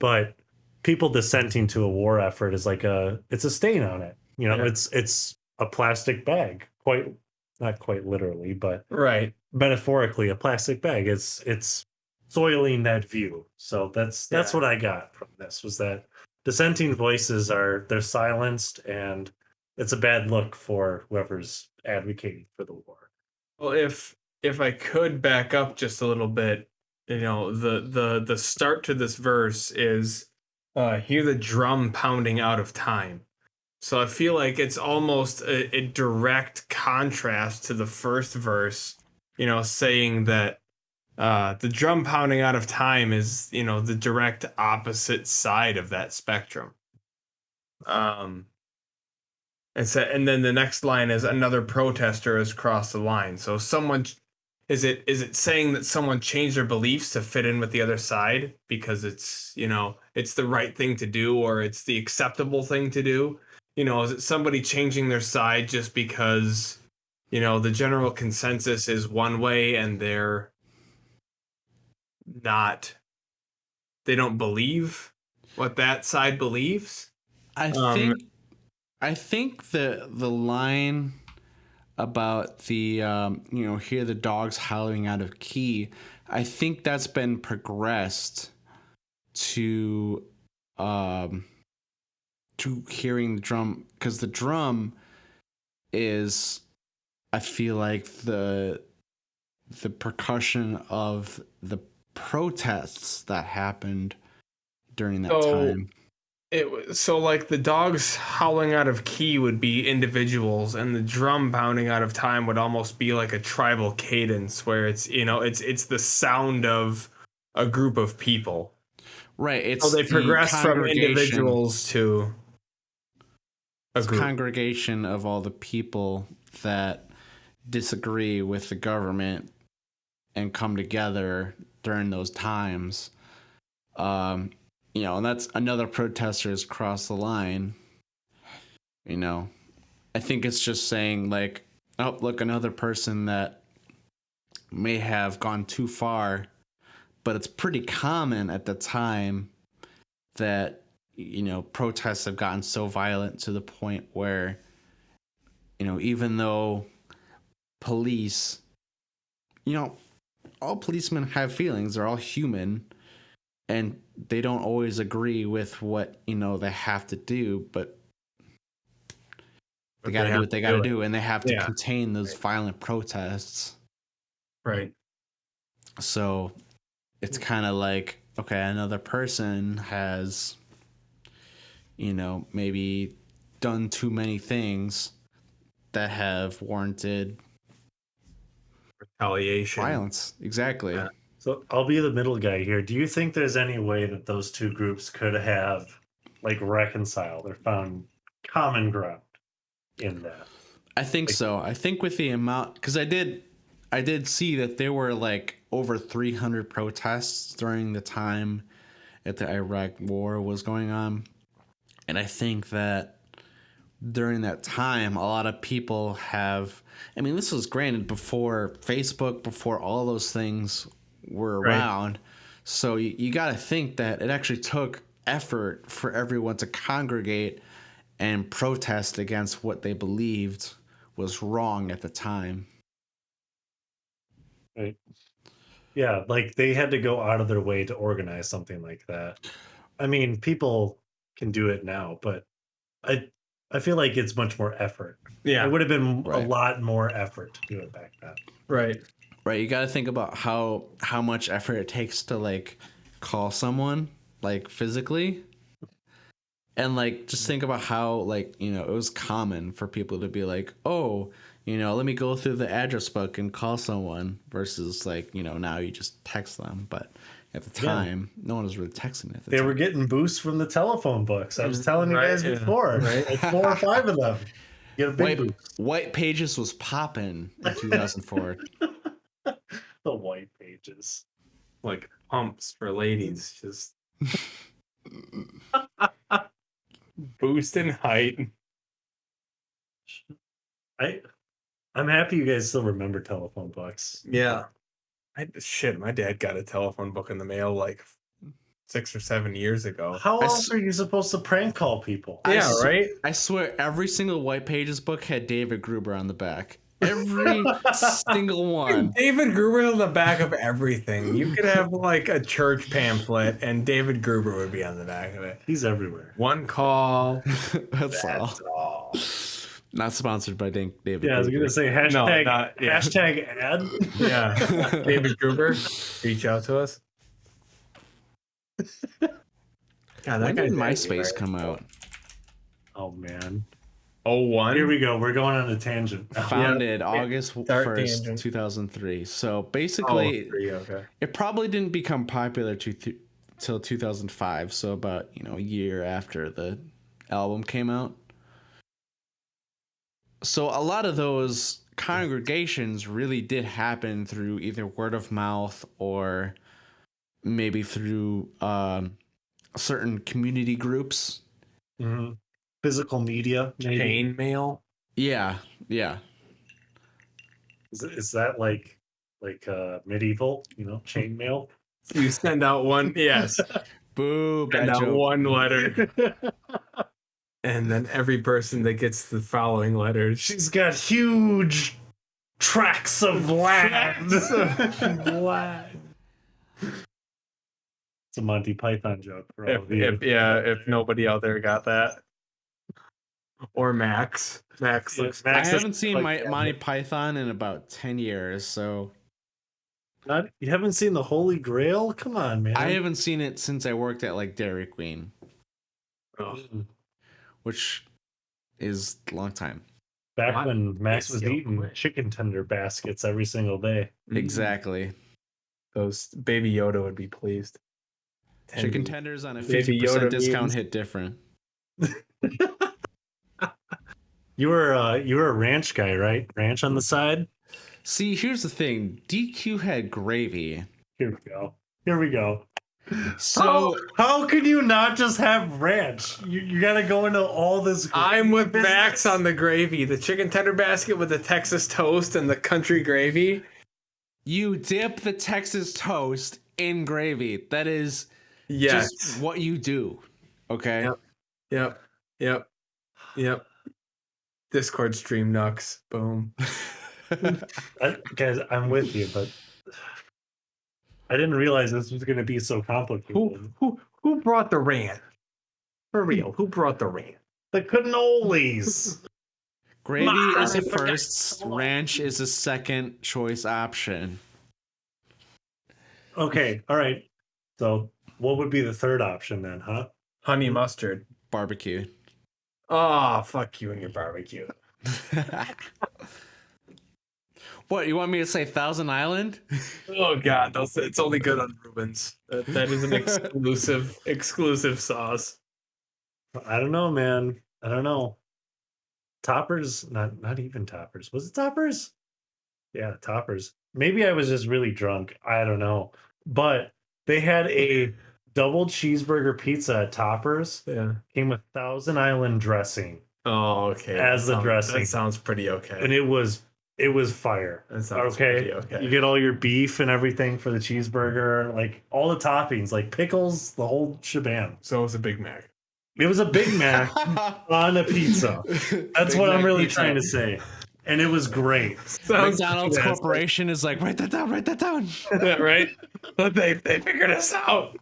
But people dissenting to a war effort is like a it's a stain on it. You know, Yeah. it's it's a plastic bag. Quite not quite literally, but Right. Metaphorically a plastic bag. It's it's soiling that view. So that's that's Yeah. what I got from this was that dissenting voices are they're silenced and it's a bad look for whoever's advocating for the war. Well, if if I could back up just a little bit, you know, the the the start to this verse is uh hear the drum pounding out of time. So I feel like it's almost a, a direct contrast to the first verse, you know, saying that uh the drum pounding out of time is, you know, the direct opposite side of that spectrum. Um and so, and then the next line is another protester has crossed the line. So someone is it is it saying that someone changed their beliefs to fit in with the other side because it's you know it's the right thing to do or it's the acceptable thing to do? You know, is it somebody changing their side just because you know the general consensus is one way and they're not they don't believe what that side believes? I Um, think I think the the line about the um, you know hear the dogs howling out of key, I think that's been progressed to um to hearing the drum because the drum is I feel like the the percussion of the protests that happened during that So- time. It was so like the dogs howling out of key would be individuals, and the drum pounding out of time would almost be like a tribal cadence, where it's you know it's it's the sound of a group of people. Right. It's So they the progress from individuals to a group. congregation of all the people that disagree with the government and come together during those times. Um, you know, and that's another protesters cross the line. You know, I think it's just saying like, oh, look, another person that may have gone too far, but it's pretty common at the time that you know protests have gotten so violent to the point where you know even though police you know all policemen have feelings they're all human and they don't always agree with what you know they have to do but they got to do what they got to it. do and they have to Yeah. contain those violent protests Right. so it's mm. kind of like okay another person has you know maybe done too many things that have warranted Retaliation. violence exactly Yeah. So I'll be the middle guy here. Do you think there's any way that those two groups could have like reconciled or found common ground in that? i think Like- so i think with the amount because i did i did see that there were like over 300 protests during the time that the iraq war was going on and i think that during that time a lot of people have i mean this was granted before facebook before all those things were Right. around so you, you got to think that it actually took effort for everyone to congregate and protest against what they believed was wrong at the time Right. Yeah, like they had to go out of their way to organize something like that. I mean, people can do it now, but I I feel like it's much more effort. Yeah. It would have been Right. a lot more effort to do it back then. Right. right you got to think about how how much effort it takes to like call someone like physically and like just think about how like you know it was common for people to be like oh you know let me go through the address book and call someone versus like you know now you just text them but at the Yeah. time no one was really texting at the They time were getting boosts from the telephone books. I was telling you Right, guys yeah. before, Right. like four or five of them. Get a big white, boost. white pages was popping in 2004 The white pages. Like pumps for ladies, just boost in height. I I'm happy you guys still remember telephone books. Yeah. I shit, my dad got a telephone book in the mail like six or seven years ago. How I else s- are you supposed to prank call people? Yeah, s- right? I swear, every single White Pages book had David Gruber on the back. Every single one. David Gruber on the back of everything. You could have like a church pamphlet and David Gruber would be on the back of it. He's everywhere. One call. That's all. That's all. Not sponsored by Dan- David. Yeah, I was gonna say hashtag No, not- yeah. hashtag ad. Yeah. David Gruber, reach out to us. God, When did guy's MySpace everywhere. come out? Oh man. Oh one. Here we go. We're going on a tangent. Founded August first, two thousand three. So Oh, basically, three, okay. it probably didn't become popular to, th- till two thousand five. So about you know a year after the album came out. So a lot of those congregations really did happen through either word of mouth or maybe through um, certain community groups. hmm Physical media. Maybe. Chain mail. Yeah, yeah. Is, is that like like uh medieval? You know, chain mail You send out one. Yes. Boo, bad Send out one letter. and then every person that gets the following letters. She's got huge tracts of land. It's a Monty Python joke for all of you. if yeah, if nobody out there got that, or Max, Max Yeah, looks. I haven't seen like my that. Monty Python in about ten years, so Not, you haven't seen the Holy Grail? Come on, man. I haven't seen it since I worked at like Dairy Queen, Oh, which is a long time. Back What? when Max was eating quick. chicken tender baskets every single day. Mhm. Exactly. Those baby Yoda would be pleased. Chicken tenders on a Baby fifty percent discount memes. hit different. You were uh, you were a ranch guy, right? Ranch on the side. See, here's the thing: DQ had gravy, Here we go. Here we go. So how, how could you not just have ranch? You, you got to go into all this. I'm with business. Max on the gravy. The chicken tender basket with the Texas toast and the country gravy. you dip the Texas toast in gravy. That is Yes. just what you do. Okay. Yep. Yep. Yep. Yep. Discord stream Nux. Boom. I, guys, I'm with you, but I didn't realize this was going to be so complicated. Who who who brought the rant? For real, who brought the rant? The cannolis. Gravy Ma, is a I forgot. first, ranch is a second choice option. okay, all right. So, what would be the third option then, huh? Honey mustard. Barbecue. Oh, fuck you and your barbecue. what, you want me to say Thousand Island? Oh god, those, it's only good on Reubens. That, that is an exclusive exclusive sauce. I don't know, man. I don't know. Toppers, not not even toppers. Was it toppers? Yeah, toppers. Maybe I was just really drunk. I don't know. But they had a double cheeseburger pizza at Toppers. Yeah. Came with Thousand Island dressing, Oh, okay. As That the sounds- dressing. That sounds pretty okay. and it was it was fire. Okay. okay. You get all your beef and everything for the cheeseburger, like all the toppings, like pickles, the whole shebang. so it was a Big Mac. It was a Big Mac on a pizza. That's Big what I'm really pizza. trying to say. And it was great. Sounds McDonald's fantastic. Corporation is like, write that down, write that down. Yeah, right? But they they figured us out.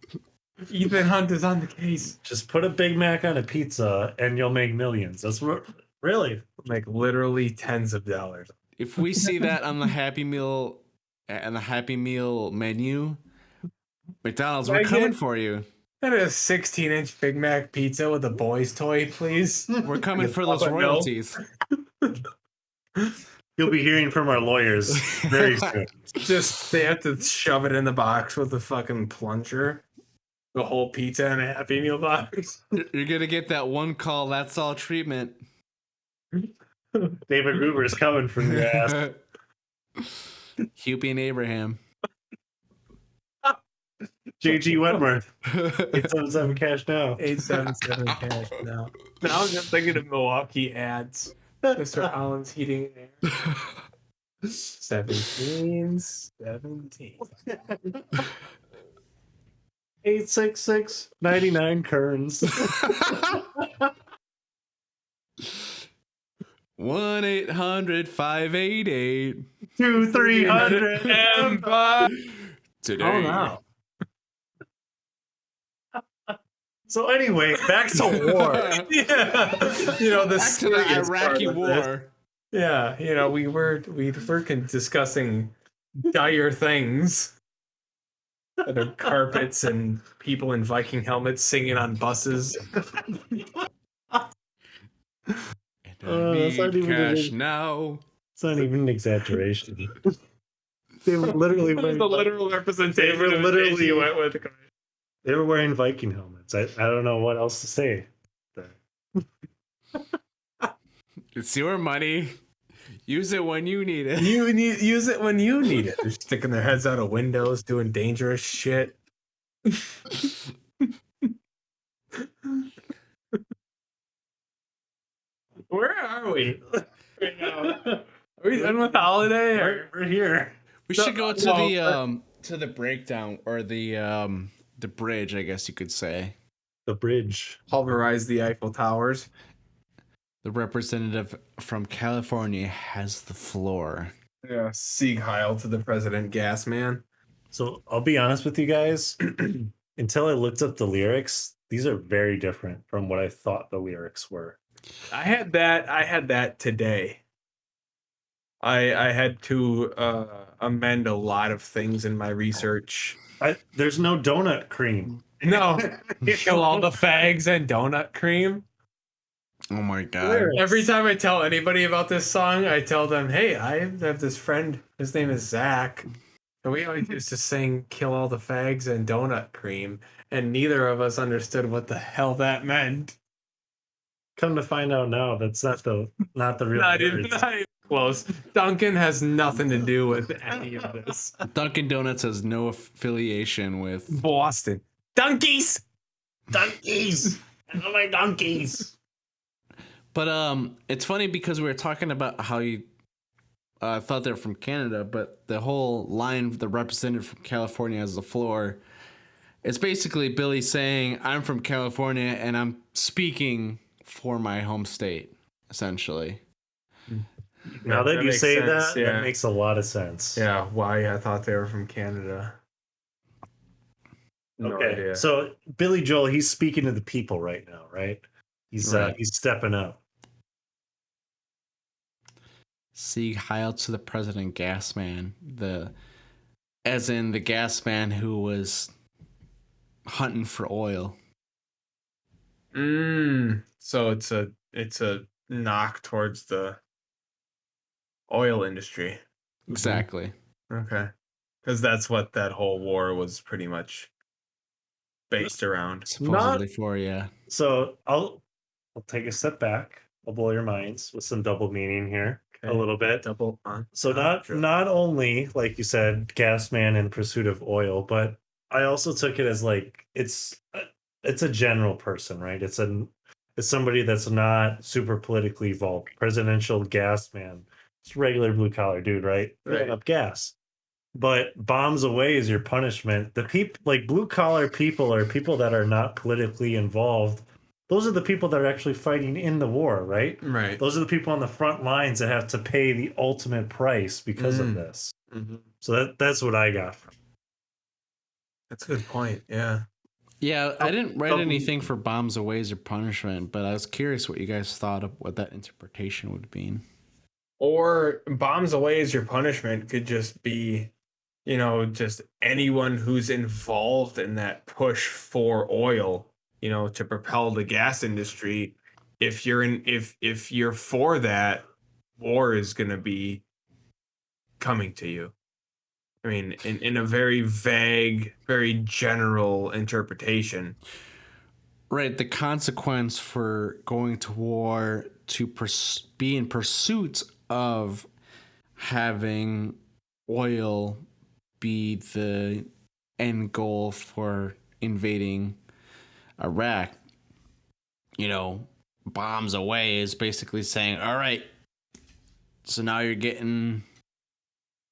Ethan Hunt is on the case. Just put a Big Mac on a pizza and you'll make millions. That's what really. Like literally tens of dollars. If we see that on the Happy Meal on the Happy Meal menu, McDonald's, we're coming yeah. for you. That is a 16 inch Big Mac pizza with a boy's toy, please. We're coming for those Papa Mel. royalties. You'll be hearing from our lawyers very soon. Just they have to shove it in the box with a fucking plunger. The whole pizza in a Happy Meal box. You're gonna get that one call. That's all treatment. David Gruber is coming from your ass. Hupy and Abraham. JG Wentworth. 877 cash now. 877 cash now. Now I'm just thinking of Milwaukee ads. Mr. Allen's heating and air. 17, 17. 866 99 Kerns. 1 800 588 2300 Empire. Today. Oh, wow. So anyway, back to war. yeah. You know, the, the Iraqi war. Yeah, you know, we were we were discussing dire things. That are carpets and people in Viking helmets singing on buses. And I Uh, that's not even a cash big- now. It's not even an exaggeration. they were literally That was wearing, the literal representation. They were literally- case you went with. they were wearing Viking helmets. I, I don't know what else to say. It's your money. Use it when you need it. You need use it when you need it. They're sticking their heads out of windows, doing dangerous shit. Where are we? Right now? Are we done with the holiday? Or? We're, we're here. We No, should go to well, the um to the breakdown or the um the bridge, I guess you could say. The bridge. Pulverize the Eiffel Towers. the representative from California has the floor. Yeah, Sieg Heil to the president, gas man. So I'll be honest with you guys. Until I looked up the lyrics, these are very different from what I thought the lyrics were. I had that. I had that today. I I had to uh, amend a lot of things in my research. I, there's no donut cream. No, kill all the fags and donut cream. Oh my god. Every time I tell anybody about this song, I tell them, "Hey, I have this friend. His name is Zach, and we always used to sing "Kill all the fags and donut cream," and neither of us understood what the hell that meant. Come to find out now, that's not the not the real. Not even, not even close. Dunkin' has nothing to do with any of this. Dunkin' Donuts has no affiliation with Boston. Donkeys! donkeys. I love my donkeys. But um, it's funny because we were talking about how you uh, thought they're from Canada, but the whole line, the representative from California has the floor. It's basically Billie saying, "I'm from California and I'm speaking for my home state." Essentially, Now that, you say sense, that, yeah. that makes a lot of sense. Yeah, why I thought they were from Canada. No okay. idea. So Billy Joel, he's speaking to the people right now, right? He's uh, he's stepping up. Sieg Heil to the president, gas man. The, as in the gas man who was hunting for oil. Mm, so it's a it's a knock towards the oil industry. Exactly. Okay. Because that's what that whole war was pretty much based around. Supposedly for yeah. So I'll I'll take a step back. I'll blow your minds with some double meaning here a little bit. Double on. So not not only like you said, gas man in pursuit of oil, but I also took it as like it's it's a general person, right? It's a it's somebody that's not super politically involved. Presidential gas man, it's a regular blue collar dude, right? Filling Right. up gas. But bombs away is your punishment. The people like blue collar people are people that are not politically involved. Those are the people that are actually fighting in the war, right? Right. Those are the people on the front lines that have to pay the ultimate price because of Mm. this. hmm So that that's what I got. That's a good point. Yeah. Yeah, I didn't write anything for bombs away as your punishment, but I was curious what you guys thought of what that interpretation would mean. Or bombs away as your punishment could just be, you know, just anyone who's involved in that push for oil, you know, to propel the gas industry. If you're in, if if you're for that, war is going to be coming to you. I mean, in, in a very vague, very general interpretation. Right, the consequence for going to war to pers- be in pursuit of having oil be the end goal for invading Iraq. You know, bombs away is basically saying, all right, so now you're getting,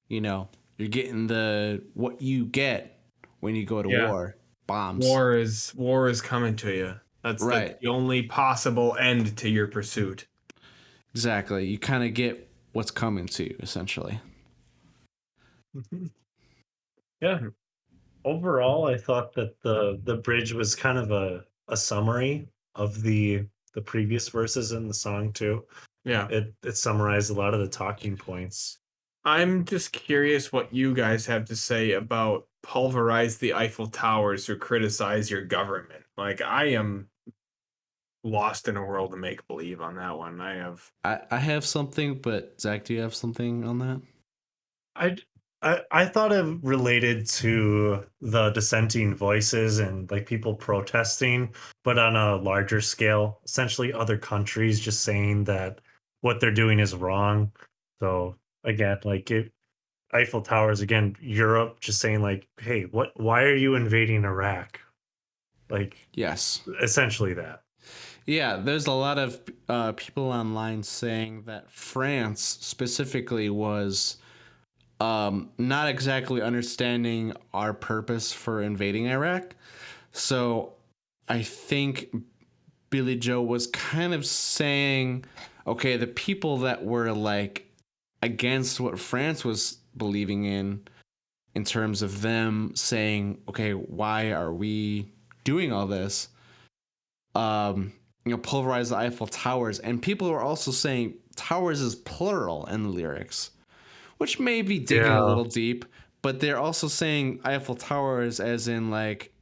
you know, you're getting the what you get when you go to Yeah. war bombs. War is war is coming to you. That's the- Right. the only possible end to your pursuit. Exactly. You kind of get what's coming to you, essentially. Yeah. Overall, I thought that the the bridge was kind of a a summary of the the previous verses in the song too. Yeah. It it summarized a lot of the talking points. I'm just curious what you guys have to say about pulverize the Eiffel Towers or criticize your government. Like I am lost in a world of make believe on that one. I have I, I have something, but Zach, do you have something on that? I I, I thought it related to the dissenting voices and like people protesting, but on a larger scale. Essentially, other countries just saying that what they're doing is wrong. So again, like it, Eiffel Towers again, Europe just saying like, hey, what? Why are you invading Iraq? Like Yes. essentially that. Yeah, there's a lot of uh, people online saying that France specifically was um, not exactly understanding our purpose for invading Iraq. So I think Billie Joe was kind of saying, okay, the people that were like against what France was believing in, in terms of them saying, okay, why are we doing all this? Um, you know, pulverize the Eiffel Towers, and people are also saying towers is plural in the lyrics, which may be digging Yeah. a little deep, but they're also saying Eiffel Towers as in like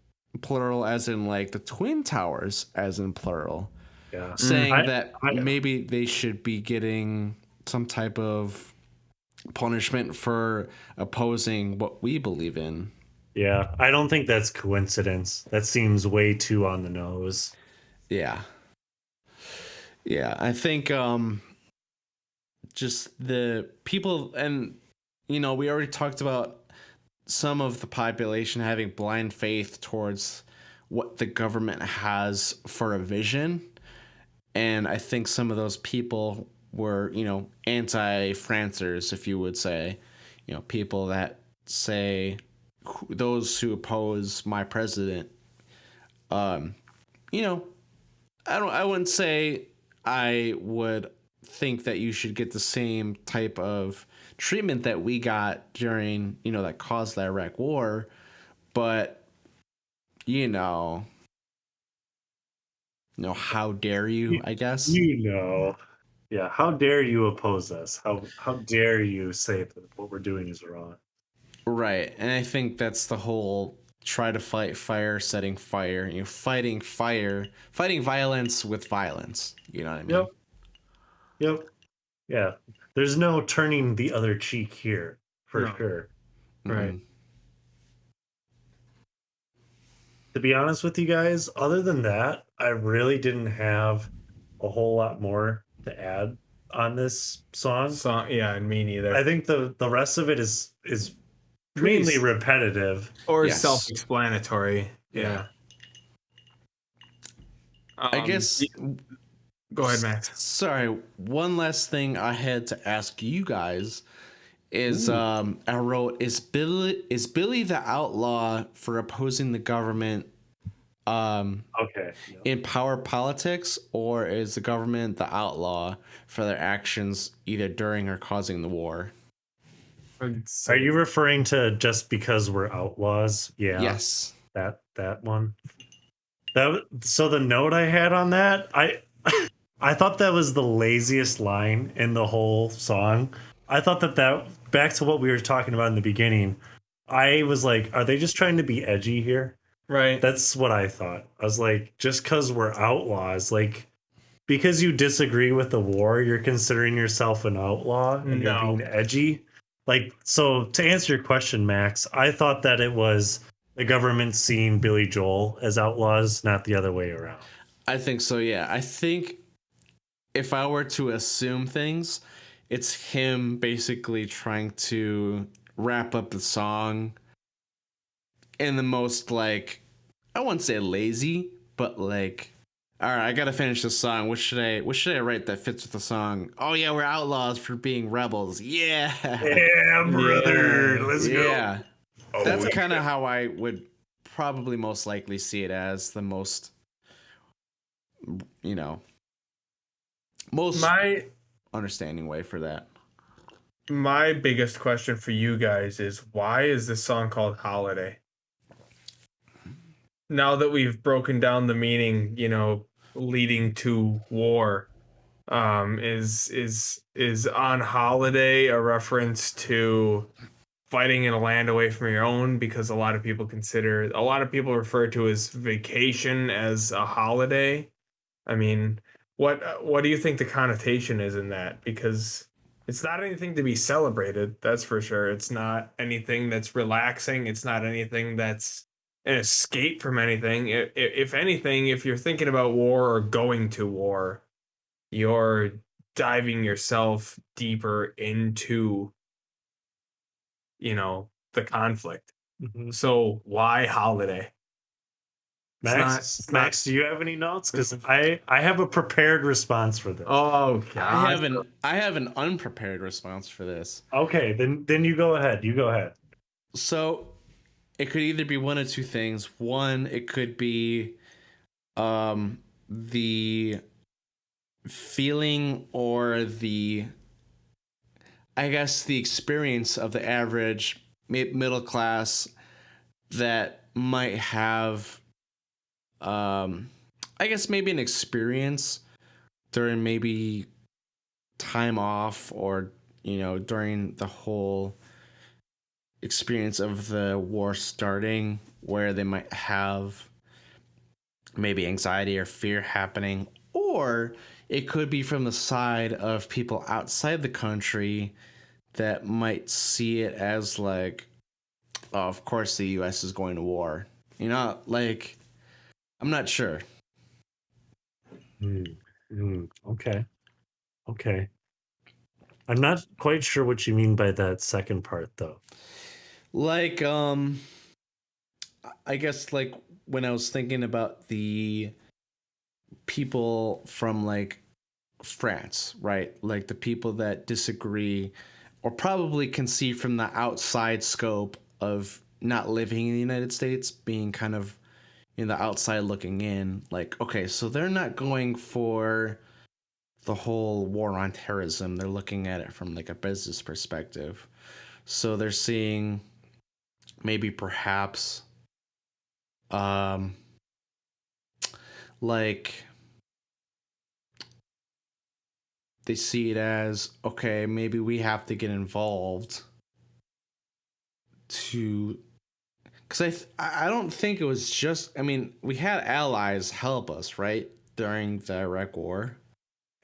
plural, as in like the Twin Towers, as in plural, Yeah. saying I- that I- maybe they should be getting some type of punishment for opposing what we believe in. Yeah. I don't think that's coincidence. That seems way too on the nose. Yeah. Yeah, I think um just the people and you know, we already talked about some of the population having blind faith towards what the government has for a vision. And I think some of those people were, you know, anti-Francers, if you would say, you know, people that say those who oppose my president um you know I don't I wouldn't say I would think that you should get the same type of treatment that we got during, you know, that caused the Iraq war, but you know, you know, how dare you, I guess. You know. Yeah. How dare you oppose us? How how dare you say that what we're doing is wrong? Right. And I think that's the whole try to fight fire, setting fire, you know, fighting fire, fighting violence with violence. You know what I mean? Yep. Yep. Yeah. There's no turning the other cheek here for No. sure. Right. Mhm. To be honest with you guys, other than that, I really didn't have a whole lot more to add on this song. So, yeah, and me neither. I think the the rest of it is is Pretty mainly s- repetitive. or Yes. self-explanatory. Yeah. Yeah. I Um, guess Go ahead, Max. Sorry, one last thing I had to ask you guys is Ooh. um I wrote is Billie is Billie the outlaw for opposing the government um Okay. in power politics or is the government the outlaw for their actions either during or causing the war? Are you referring to just because we're outlaws? Yeah. Yes. That that one. That so the note I had on that, I I thought that was the laziest line in the whole song. I thought that that back to what we were talking about in the beginning. I was like, are they just trying to be edgy here? Right. That's what I thought. I was like, just because we're outlaws, like because you disagree with the war, you're considering yourself an outlaw and No. you're being edgy. Like, so to answer your question, Max, I thought that it was the government seeing Billy Joel as outlaws, not the other way around. I think so, yeah. I think if I were to assume things, it's him basically trying to wrap up the song in the most like I wouldn't say lazy, but like all right, I gotta finish this song. What should I what should I write that fits with the song? Oh yeah, we're outlaws for being rebels. Yeah. Yeah, brother. Yeah. Let's go. yeah. Oh, That's yeah. kind of how I would probably most likely see it as the most you know most My understanding way for that. my biggest question for you guys is why is this song called Holiday? Now that we've broken down the meaning, you know, leading to war, um, is is is on holiday a reference to fighting in a land away from your own? Because a lot of people consider a lot of people refer to as vacation as a holiday. I mean, what what do you think the connotation is in that? Because it's not anything to be celebrated, that's for sure. It's not anything that's relaxing. It's not anything that's an escape from anything. I- i- If anything, if you're thinking about war or going to war, you're diving yourself deeper into, you know, the conflict. Mhm. So why holiday? Max, not- it's not- Max, do you have any notes? Because I I have a prepared response for this. Oh I have an I have an unprepared response for this. Okay, then then you go ahead. You go ahead. So it could either be one of two things. One, it could be um the feeling or the I guess the experience of the average middle class that might have um I guess maybe an experience during maybe time off or you know during the whole experience of the war starting where they might have maybe anxiety or fear happening or it could be from the side of people outside the country that might see it as like oh, of course the US is going to war. You know, like I'm not sure. Mm, mm, okay. Okay. I'm not quite sure what you mean by that second part though. Like um I guess like when I was thinking about the people from like France, right? Like the people that disagree or probably can see from the outside scope of not living in the United States, being kind of in the outside looking in, like, okay, so they're not going for the whole war on terrorism. They're looking at it from like a business perspective. So they're seeing maybe perhaps um like they see it as okay, maybe we have to get involved to because I th- I don't think it was just I mean we had allies help us right during the Iraq War.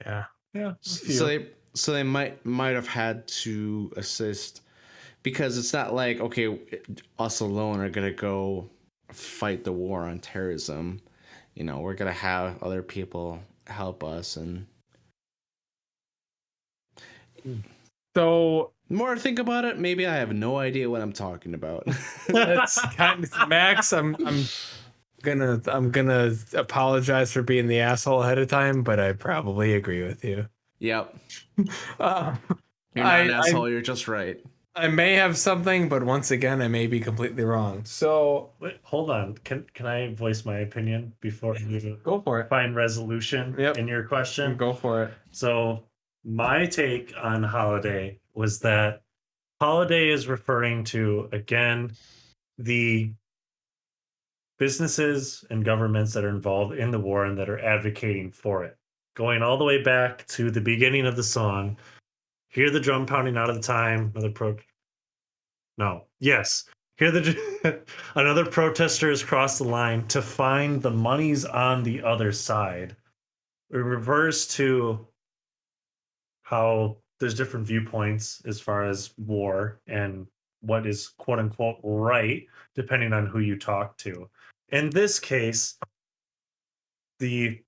Yeah, yeah. So they so they might might have had to assist because it's not like okay us alone are gonna go fight the war on terrorism. You know we're gonna have other people help us and So the more I think about it, maybe I have no idea what I'm talking about. that's kind of Max. I'm I'm gonna I'm gonna apologize for being the asshole ahead of time, but I probably agree with you. yep. Uh, You're not I- an I- asshole, you're just right. I may have something, but once again, I may be completely wrong. So Wait, hold on. Can can I voice my opinion before you go for it. find resolution Yep. in your question? Go for it. So my take on holiday was that holiday is referring to again the businesses and governments that are involved in the war and that are advocating for it. Going all the way back to the beginning of the song, hear the drum pounding out of the time, another pro No. Yes. Hear the another protester has crossed the line to find the monies on the other side. It refers to how there's different viewpoints as far as war and what is quote unquote right, depending on who you talk to. In this case, the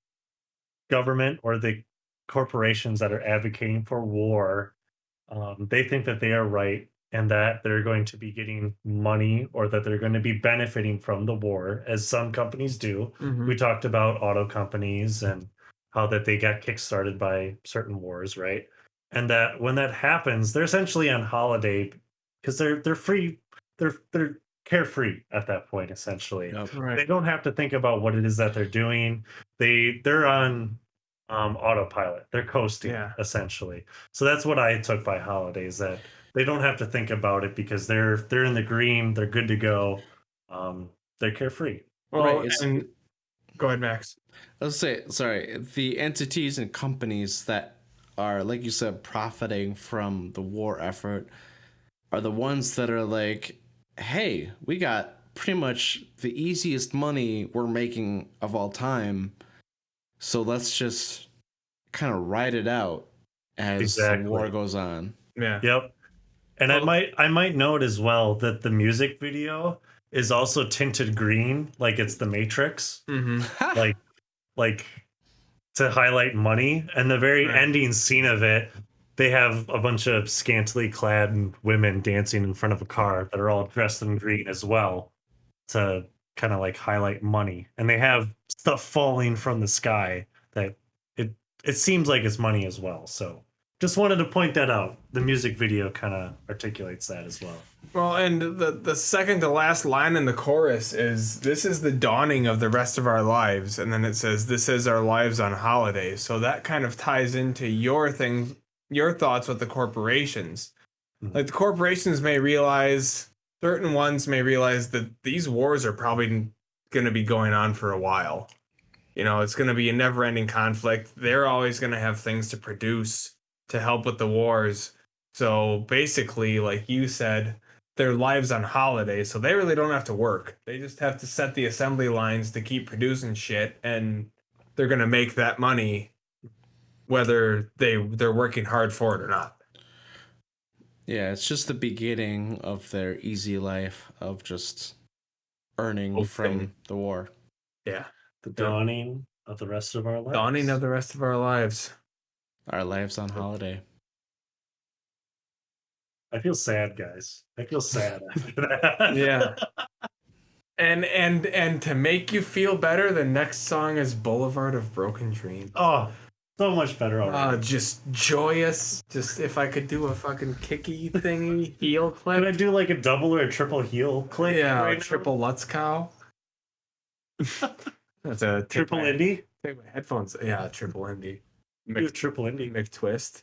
government or the corporations that are advocating for war, um, they think that they are right and that they're going to be getting money or that they're going to be benefiting from the war, as some companies do. Mhm. We talked about auto companies and how that they got kickstarted by certain wars, right? And that when that happens, they're essentially on holiday because they're they're free, they're they're carefree at that point, essentially. Yep. They don't have to think about what it is that they're doing. They they're on um, autopilot. They're coasting Yeah. essentially. So that's what I took by holidays that they don't have to think about it because they're they're in the green. They're good to go. Um, they're carefree. Well, Right, and go ahead, Max. Let's say, sorry, the entities and companies that are, like you said, profiting from the war effort are the ones that are like, hey, we got pretty much the easiest money we're making of all time. So let's just kind of ride it out as Exactly. the war goes on. Yeah. Yep. And I might I might note as well that the music video is also tinted green, like it's the Matrix, Mm-hmm. like like to highlight money. And the very Right. ending scene of it, they have a bunch of scantily clad women dancing in front of a car that are all dressed in green as well to kind of like highlight money. And they have stuff falling from the sky that it it seems like it's money as well. So Just wanted to point that out. The music video kind of articulates that as well. Well, and the the second to last line in the chorus is this is the dawning of the rest of our lives and then it says this is our lives on holiday. So that kind of ties into your thing your thoughts with the corporations. Mhm. Like the corporations may realize certain ones may realize that these wars are probably going to be going on for a while. You know, it's going to be a never-ending conflict. They're always going to have things to produce to help with the wars. So basically, like you said, their lives on holiday, so they really don't have to work. They just have to set the assembly lines to keep producing shit, and they're gonna make that money, whether they they're working hard for it or not. Yeah, it's just the beginning of their easy life of just earning from the war. Yeah, The dawning of the rest of our lives. dawning of the rest of our lives. Our lives on holiday. I feel sad, guys. I feel sad after that. Yeah. And and and to make you feel better, the next song is Boulevard of Broken Dreams. Oh, so much better Uh, already. just joyous. Just if I could do a fucking kicky thingy heel Can I do like a double or a triple heel click? Yeah, right a now? triple Lutz cow. That's a triple my, indie. Take my headphones. Yeah, triple indie. Do Mc, triple indie. McTwist.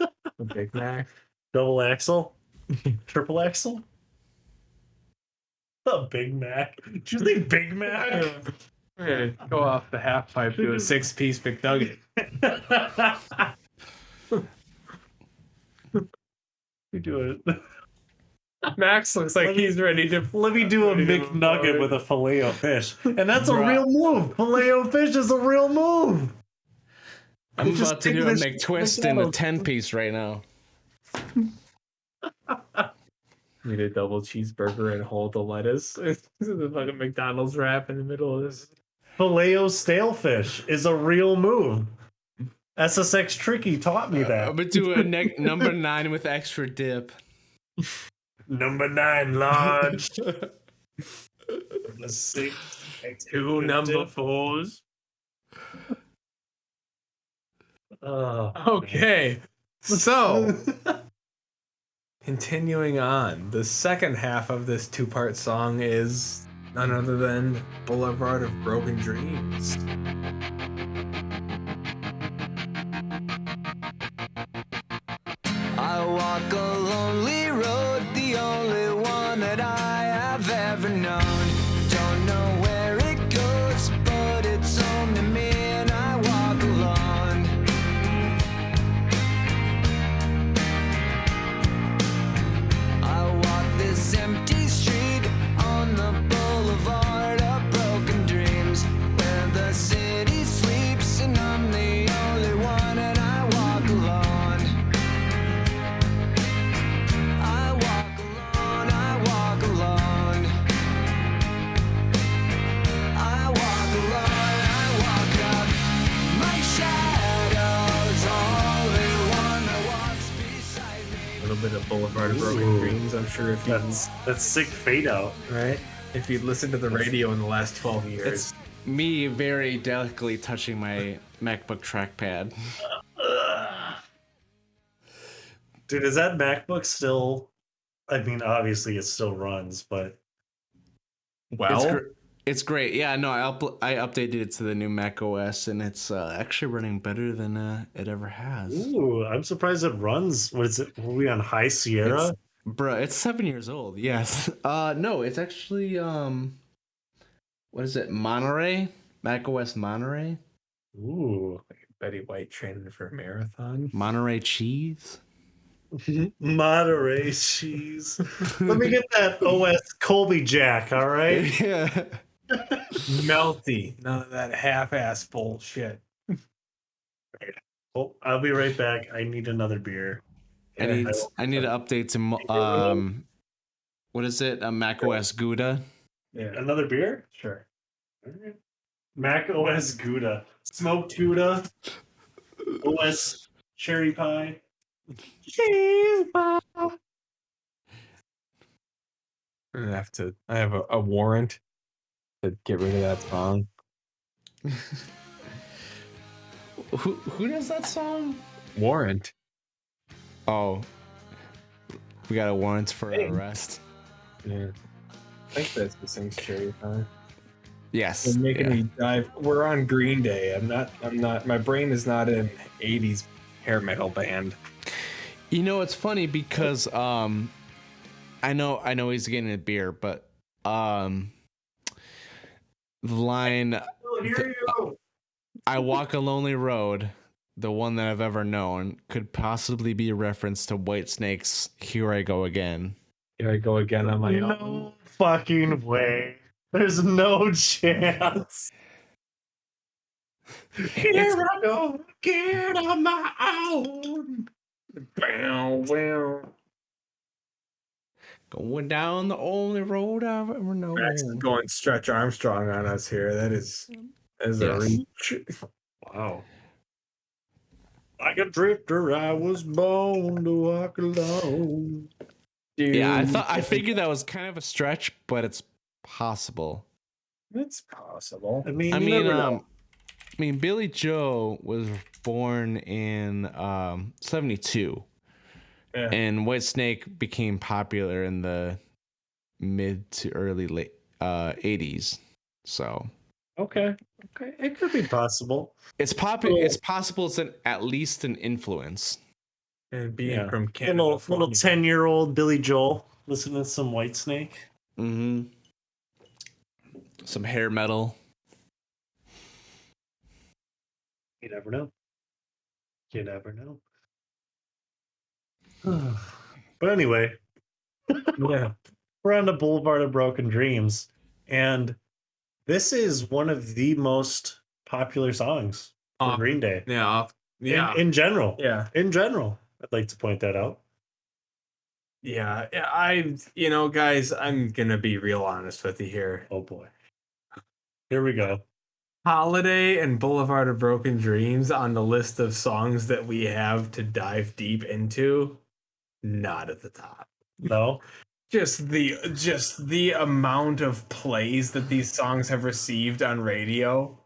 a Big Mac. Double axle. triple axle. A Big Mac. Did you say Big Mac? We're gonna go off the half pipe to a six piece McNugget. you do it. Max looks like me- he's ready to. Let me do a Ready McNugget move with a filet of fish. And that's a Bruh. real move. Filet of fish is a real move. I'm Just about to do a this McTwist in a 10 piece right now. Need a double cheeseburger and hold the lettuce. This is the fucking McDonald's wrap in the middle of this. Filet o stale fish is a real move. SSX Tricky taught me I'm that. gonna do a ne- number nine with extra dip. Number nine, large. Six, Two number fours. Oh, Okay. So, continuing on, the second half of this two part song is none other than Boulevard of Broken Dreams. Boulevard of Broken Ooh. Dreams. I'm sure if you that's that's sick fade out. right, if you'd listened to the radio in the last 12 years, It's me very delicately touching my MacBook trackpad. Dude, is that MacBook still? I mean, obviously it still runs, but well, it's, gr- it's great. Yeah, no, I up- I updated it to the new Mac OS, and it's uh, actually running better than uh, it ever has. ooh, I'm surprised it runs. What is it? Were we on High Sierra? It's, bruh, it's seven years old. Yes. Uh, no, it's actually um, what is it? Monterey, Mac OS Monterey, Ooh, Betty White training for a marathon. Monterey cheese. Monterey cheese. Let me get that OS Colby Jack. All right. yeah. Melty. None of that half ass bullshit. Oh, I'll be right back. I need another beer. I need I I need to update to um, what is it? A Mac OS Gouda. Yeah, another beer. sure. Alright. Mac OS Gouda, smoked Gouda, OS cherry pie. cheese pie. gonna have to. I have a, a warrant to get rid of that song. who who does that song? Warrant. Oh, we got a warrant for Hey. arrest. Yeah. I think that's the same stereotype. Yes. They're making yeah. me dive. We're on Green Day. I'm not. I'm not. My brain is not an '80s hair metal band. You know, it's funny because um, I know I know he's getting a beer, but um, the line here "I walk a lonely road," the one that I've ever known, could possibly be a reference to Whitesnake's "Here I Go Again." Here I go again on my own. No fucking way. There's no chance. Here I go again on my own. Bow, wow. Going down the only road I've ever known. Max is going Stretch Armstrong on us here. That is, that is a reach. Wow. Like a drifter, I was born to walk alone. Dude, Yeah, I thought I figured that was kind of a stretch, but it's possible. it's possible. I mean, I mean, um, I mean, Billie Joe was born in um, '72, Yeah. and Whitesnake became popular in the mid to early late uh, '80s. So okay, okay, it could be possible. it's popular. It's possible. It's an, at least an influence. And being Yeah. from Canada, little little ten year old Billy Joel listening to some White Snake. Mm-hmm. Some hair metal. You never know. You never know. but anyway, yeah. we're on the Boulevard of Broken Dreams, and this is one of the most popular songs for Um, Green Day. Yeah. off- In- Yeah. In, general. yeah. In general. I'd like to point that out. Yeah. Yeah. I, you know, guys, I'm going to be real honest with you here. Oh boy. Here we go. Holiday and Boulevard of Broken Dreams on the list of songs that we have to dive deep into, not at the top. No. Just the just the amount of plays that these songs have received on radio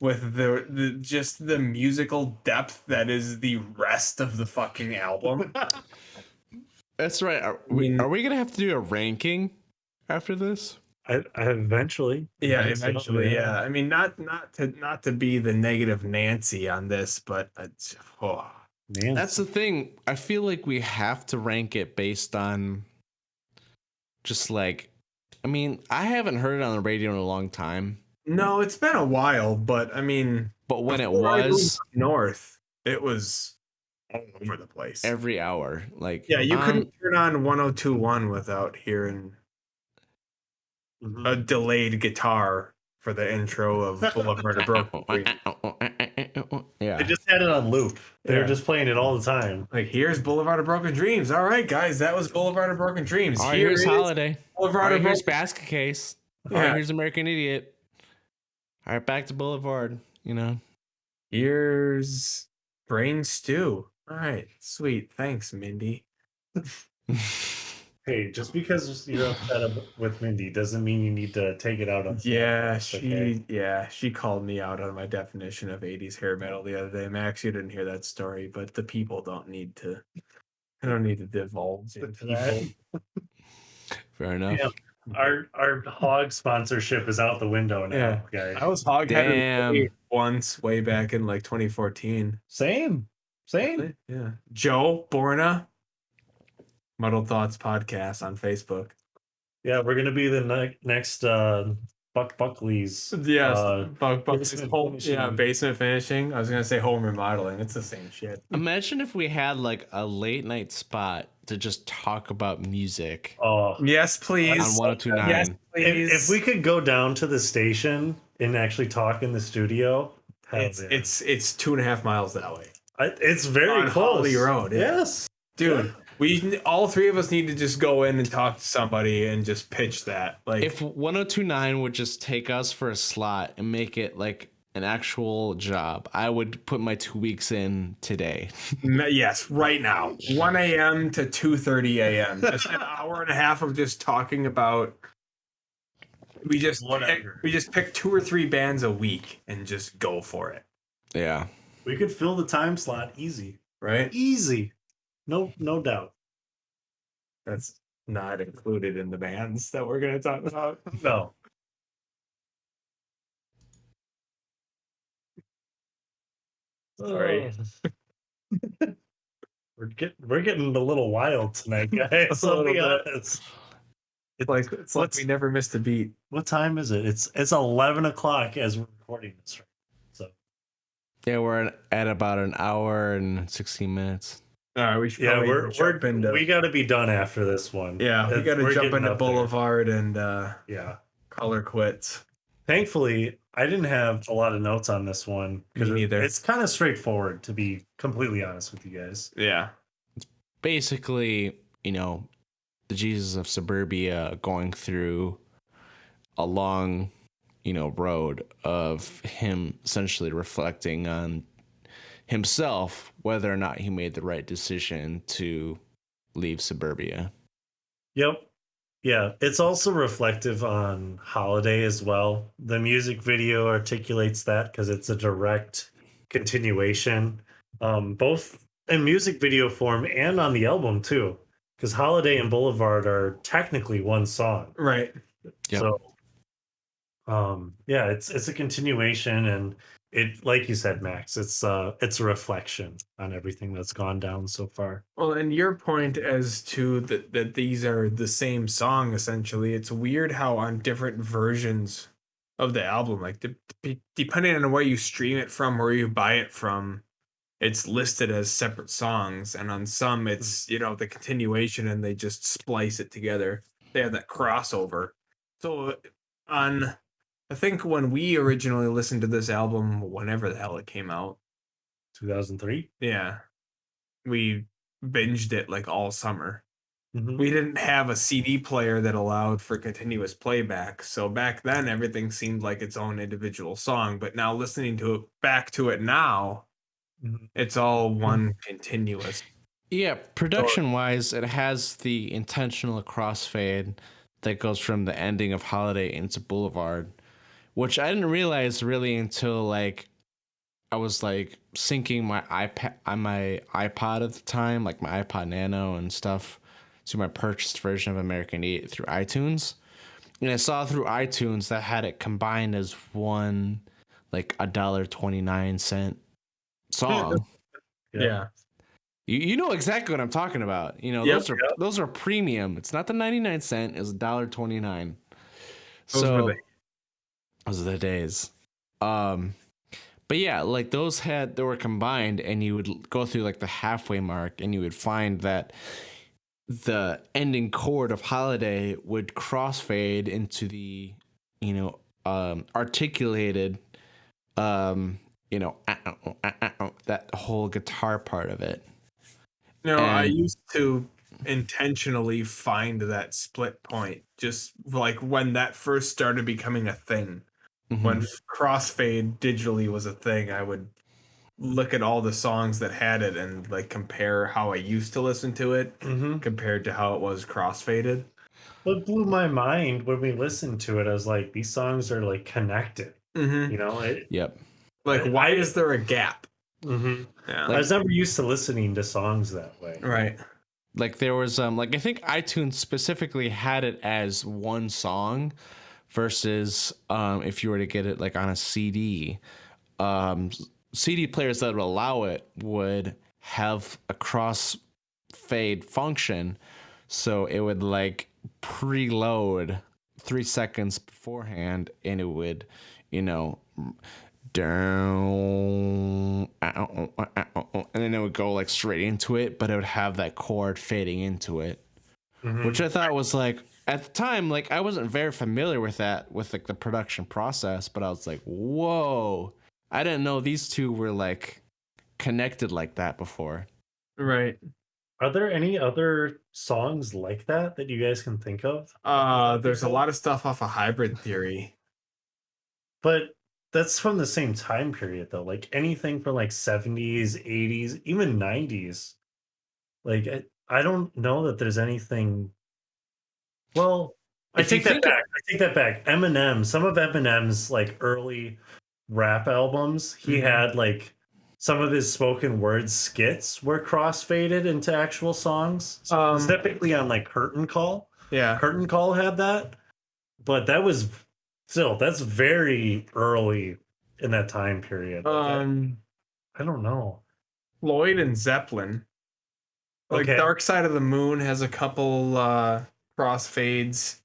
with the, the just the musical depth that is the rest of the fucking album. That's right. Are we, are we gonna have to do a ranking after this? I, I eventually. Yeah, I eventually. Yeah, I mean, not not to not to be the negative Nancy on this, but it's, oh, Man. That's the thing. I feel like we have to rank it based on just like I mean, I haven't heard it on the radio in a long time, no, it's been a while, but I mean, but when it before I moved was north, it was all over the place. every hour, like yeah, you um, couldn't turn on 1021 without hearing a delayed guitar for the intro of Boulevard of Broken Dreams. yeah. They just had it on loop. They were just playing it all the time. Like, here's Boulevard of Broken Dreams. All right, guys, that was Boulevard of Broken Dreams. All right, Here here's Holiday. All Boulevard right, of here's Broken Basket Case. All Yeah. right, here's American Idiot. All right, back to Boulevard. You know. Here's brain stew. All right, sweet. Thanks, Mindy. Hey, just because you're upset with Mindy doesn't mean you need to take it out on. Yeah, she okay. yeah, she called me out on my definition of 80s hair metal the other day. Max, you didn't hear that story, but the people don't need to I don't need to divulge The into that. Fair enough. Yeah. Our our hog sponsorship is out the window now, Yeah. guys. I was hog-headed Damn. once way back in like 2014. Same, same. Yeah. Joe Borna Muddled Thoughts podcast on Facebook. Yeah, we're gonna be the ne- next uh, Buck Buckley's. Yes. Uh, Buck, Buck, basement home, yeah, basement finishing. I was gonna say home remodeling. It's the same shit. Imagine if we had like a late night spot to just talk about music Oh, Yes, please. on 1029. Yes, please. if, if we could go down to the station and actually talk in the studio, it's it's it's two and a half miles that way, I- it's very on close. Holly Road, yeah. Yes. dude. We all three of us need to just go in and talk to somebody and just pitch that. Like, If 1029 would just take us for a slot and make it like an actual job, I would put my two weeks in today. yes, right now, one a.m. to two thirty a.m. Just an hour and a half of just talking about. We just pick, we just pick two or three bands a week and just go for it. Yeah. We could fill the time slot easy. right? Easy. No, no doubt. That's not included in the bands that we're gonna talk about. No. Sorry. We're getting we're getting a little wild tonight, guys. A I'll be honest. It's like it's like we never missed a beat. What time is it? It's it's eleven o'clock as we're recording this. Right? So Yeah, we're at about an hour and 16 minutes. All right, we should yeah, probably we're we're into we got to be done after this one. yeah, we got to jump into up there. Boulevard and uh, Yeah. color quits. Thankfully, I didn't have a lot of notes on this one Me neither. it's kind of straightforward. To be completely honest with you guys. Yeah, Basically, you know, the Jesus of suburbia going through a long, you know, road of him essentially reflecting on himself whether or not he made the right decision to leave suburbia. Yep. Yeah, it's also reflective on Holiday as well. The music video articulates that because it's a direct continuation, um, both in music video form and on the album too. Because Holiday and Boulevard are technically one song. right. Yep. So, um, yeah, it's it's a continuation, and it, like you said, Max, it's uh, it's a reflection on everything that's gone down so far. Well, and your point as to that that these are the same song essentially. It's weird how on different versions of the album, like de- de- depending on where you stream it from, where you buy it from, it's listed as separate songs, and on some it's you know the continuation, and they just splice it together. They have that crossover. So on, I think when we originally listened to this album, whenever the hell it came out, Two thousand three. yeah, we binged it like all summer Mm-hmm. we didn't have a CD player that allowed for continuous playback. So back then everything seemed like its own individual song, but now listening to it back to it now, Mhm. it's all one continuous. Yeah, production wise, it has the intentional crossfade that goes from the ending of Holiday into Boulevard, which I didn't realize really until like I was like syncing my iPad on uh, my iPod at the time, like my iPod Nano and stuff, to my purchased version of American Idiot through iTunes. And I saw through iTunes that had it combined as one like a dollar twenty nine cent song. Yeah. You, you know exactly what I'm talking about. You know, Yep. those are those are premium. It's not the 99 cent, it's $1.29. Those so were the- those are the days. Um but yeah, like those had they were combined and you would go through like the halfway mark and you would find that the ending chord of holiday would crossfade into the you know um articulated um you know that whole guitar part of it No, I used to intentionally find that split point just like when that first started becoming a thing. When crossfade digitally was a thing, I would look at all the songs that had it and like compare how I used to listen to it Mm-hmm. compared to how it was crossfaded. What blew my mind when we listened to it, I was like, these songs are like connected. Mm-hmm. You know, it, yep Like, I- why is there a gap? Mhm. Yeah. I was never used to listening to songs that way. right. like there was um like i think itunes specifically had it as one song versus um if you were to get it like on a cd um cd players that would allow it would have a cross fade function so it would like preload three seconds beforehand and it would you know down and then it would go like straight into it but it would have that chord fading into it Mhm. which i thought was like at the time like i wasn't very familiar with that with like the production process but i was like whoa i didn't know these two were like connected like that before Right. Are there any other songs like that that you guys can think of? Uh there's a lot of stuff off of hybrid theory. But that's from the same time period though. Like anything from like 70s, 80s, even 90s. Like I, I don't know that there's anything Well, I If you take that back. I take that back. Eminem, some of Eminem's like early rap albums, he Mhm. had like some of his spoken word skits were crossfaded into actual songs. Um, Specifically on like Curtain Call. Yeah. Curtain Call had that, but that was still that's very early in that time period. I- Um, I don't know. Floyd and Zeppelin. Like Okay. Dark Side of the Moon has a couple uh crossfades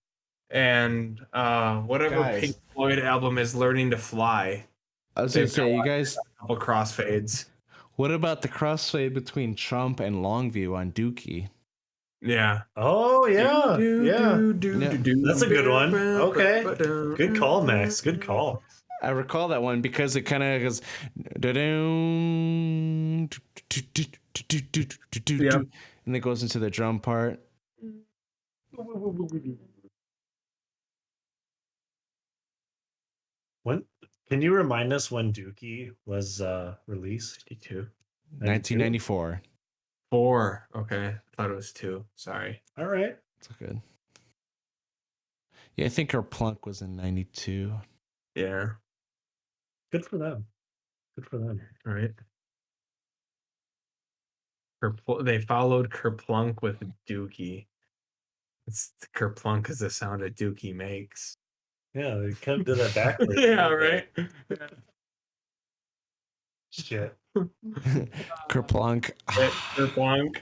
and uh whatever Guys. Pink Floyd album is Learning to Fly. I was gonna say, you guys, A couple crossfades. what about the crossfade between Chump and Longview on Dookie? Yeah. Oh yeah, Do, yeah. do, do, Yeah. do, do, That's a good one. ba, ba, Okay. Good call, Max. Good call. I recall that one because it kind of goes, da-dum, Yep. and it goes into the drum part. When can you remind us when Dookie was uh released? 52. 1994. Four. Okay. I thought it was two. Sorry. All right. It's good. Yeah, I think Kerplunk was in 92. Yeah. Good for them. Good for them. All right. Kerpl- they followed Kerplunk with Dookie. It's Kerplunk is the sound a Dookie makes. Yeah, they kind of did that backwards. yeah, right. Shit. Kerplunk. Kerplunk.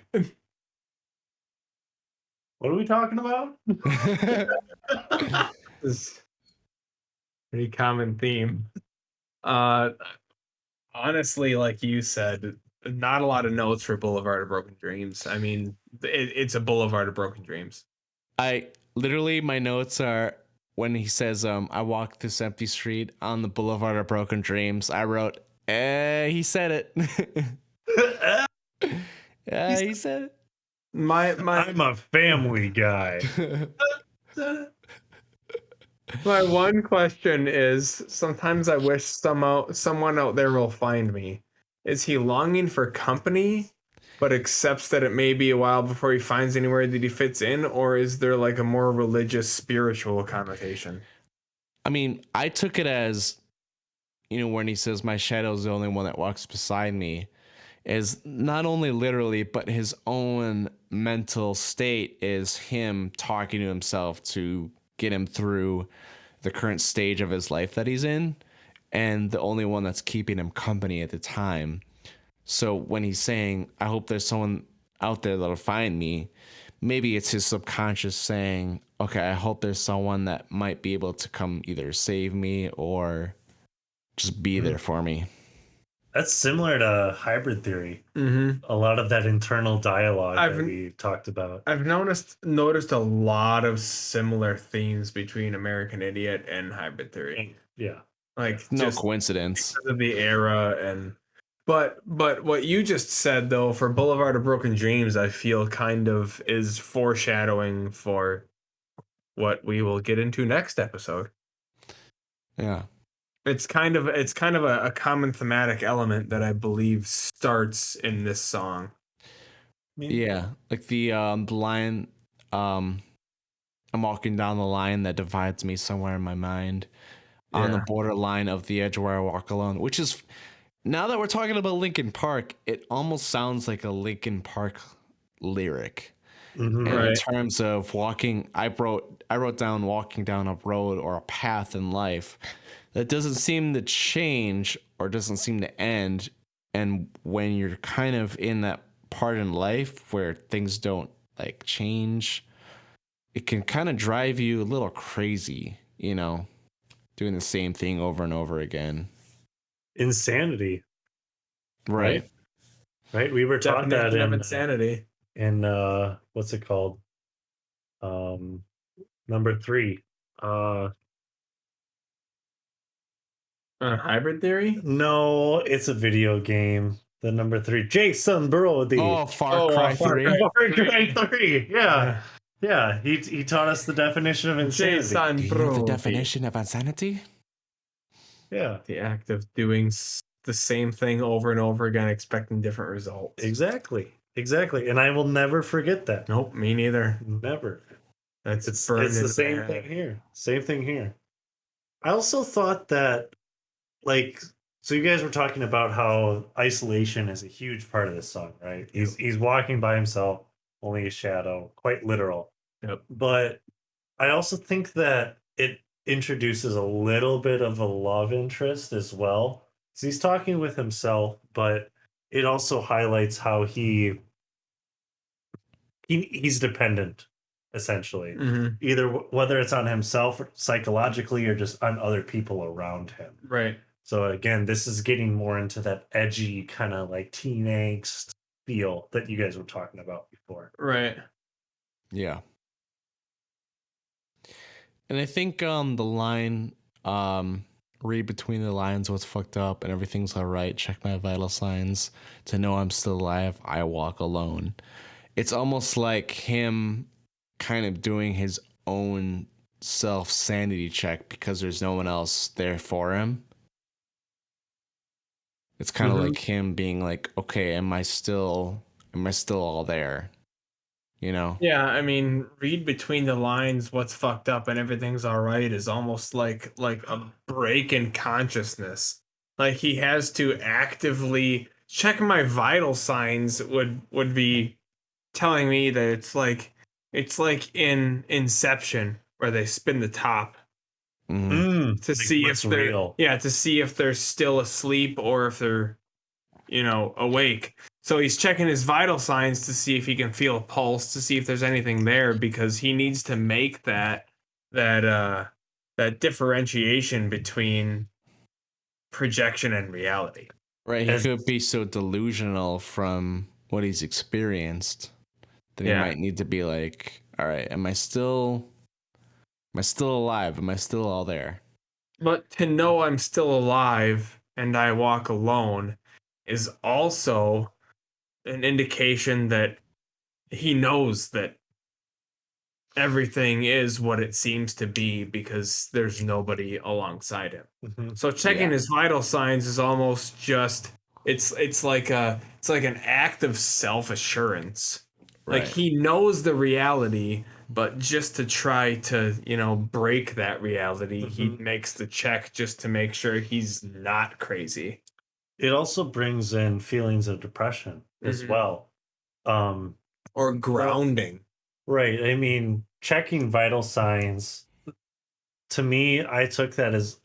What are we talking about? is pretty common theme. Uh, honestly, like you said, not a lot of notes for Boulevard of Broken Dreams. I mean, it, it's a Boulevard of Broken Dreams. I literally my notes are when he says um I walked this empty street on the boulevard of broken dreams. I wrote eh he said it. yeah, he said it. My my I'm a family guy. my one question is: sometimes I wish somehow someone out there will find me. Is he longing for company, but accepts that it may be a while before he finds anywhere that he fits in, or is there like a more religious, spiritual connotation? I mean, I took it as, you know, when he says, My shadow is the only one that walks beside me, is not only literally, but his own mental state is him talking to himself to get him through the current stage of his life that he's in, and the only one that's keeping him company at the time. So when he's saying, I hope there's someone out there that'll find me, maybe it's his subconscious saying, okay, I hope there's someone that might be able to come either save me or just be there for me. That's similar to hybrid theory. Mm-hmm. A lot of that internal dialogue I've- that we talked about. I've noticed noticed a lot of similar themes between American Idiot and Hybrid Theory. Yeah. Like No coincidence. because of the era and but but what you just said though for Boulevard of Broken Dreams, I feel kind of is foreshadowing for what we will get into next episode. Yeah. It's kind of it's kind of a, a common thematic element that I believe starts in this song. Yeah. Like the um the line um I'm walking down the line that divides me somewhere in my mind. On the borderline of the edge where I walk alone, which is now that we're talking about Linkin Park, it almost sounds like a Linkin Park lyric. Mhm. And in Right. terms of walking, I wrote I wrote down walking down a road or a path in life that doesn't seem to change or doesn't seem to end. And when you're kind of in that part in life where things don't like change, it can kind of drive you a little crazy, you know, doing the same thing over and over again. Insanity, Right. right? We were taught that Definition of in, insanity. in uh what's it called? Um number three. Uh Uh, hybrid theory? no, it's a video game. The number three. Jason Brody. Oh, Far Oh, Cry Far 3. Cry. Far Cry 3. Yeah. Yeah. He he taught us the definition of insanity. Jason Do you know the definition of insanity? Yeah. The act of doing the same thing over and over again, expecting different results. Exactly. Exactly. And I will never forget that. Nope, me neither. Never. That's It's, it's the same head. thing here. Same thing here. I also thought that, like, So you guys were talking about how isolation is a huge part of this song, right? He's he's walking by himself, only a shadow, quite literal. Yep. But I also think that it introduces a little bit of a love interest as well. So he's talking with himself, but it also highlights how he, he he's dependent essentially Mhm. either whether it's on himself psychologically or just on other people around him Right. so again this is getting more into that edgy kind of like teen angst feel that you guys were talking about before Right. Yeah. And I think um the line um read between the lines what's fucked up and everything's all right. Check my vital signs to know I'm still alive. I walk alone. It's almost like him kind of doing his own self sanity check because there's no one else there for him. It's kind of Mhm. like him being like, "Okay, am I still am I still all there?" You know? Yeah, I mean, read between the lines what's fucked up and everything's all right is almost like like a break in consciousness. Like he has to actively check my vital signs would would be telling me that it's like it's like in Inception where they spin the top Mhm. to Like, see if they're real. yeah to see if they're still asleep or if they're you know awake so he's checking his vital signs to see if he can feel a pulse to see if there's anything there because he needs to make that that uh that differentiation between projection and reality Right. He As- could be so delusional from what he's experienced that Yeah. he might need to be like, all right, am I still am I still alive? Am I still all there? but to know i'm still alive and i walk alone is also an indication that he knows that everything is what it seems to be because there's nobody alongside him. Mhm. So checking Yeah. his vital signs is almost just it's it's like a it's like an act of self-assurance. Like he knows the reality, but just to try to, you know, break that reality, he Mhm. makes the check just to make sure he's not crazy. it also brings in feelings of depression as Mhm. well um Or grounding. Right. I mean, checking vital signs to me, I took that as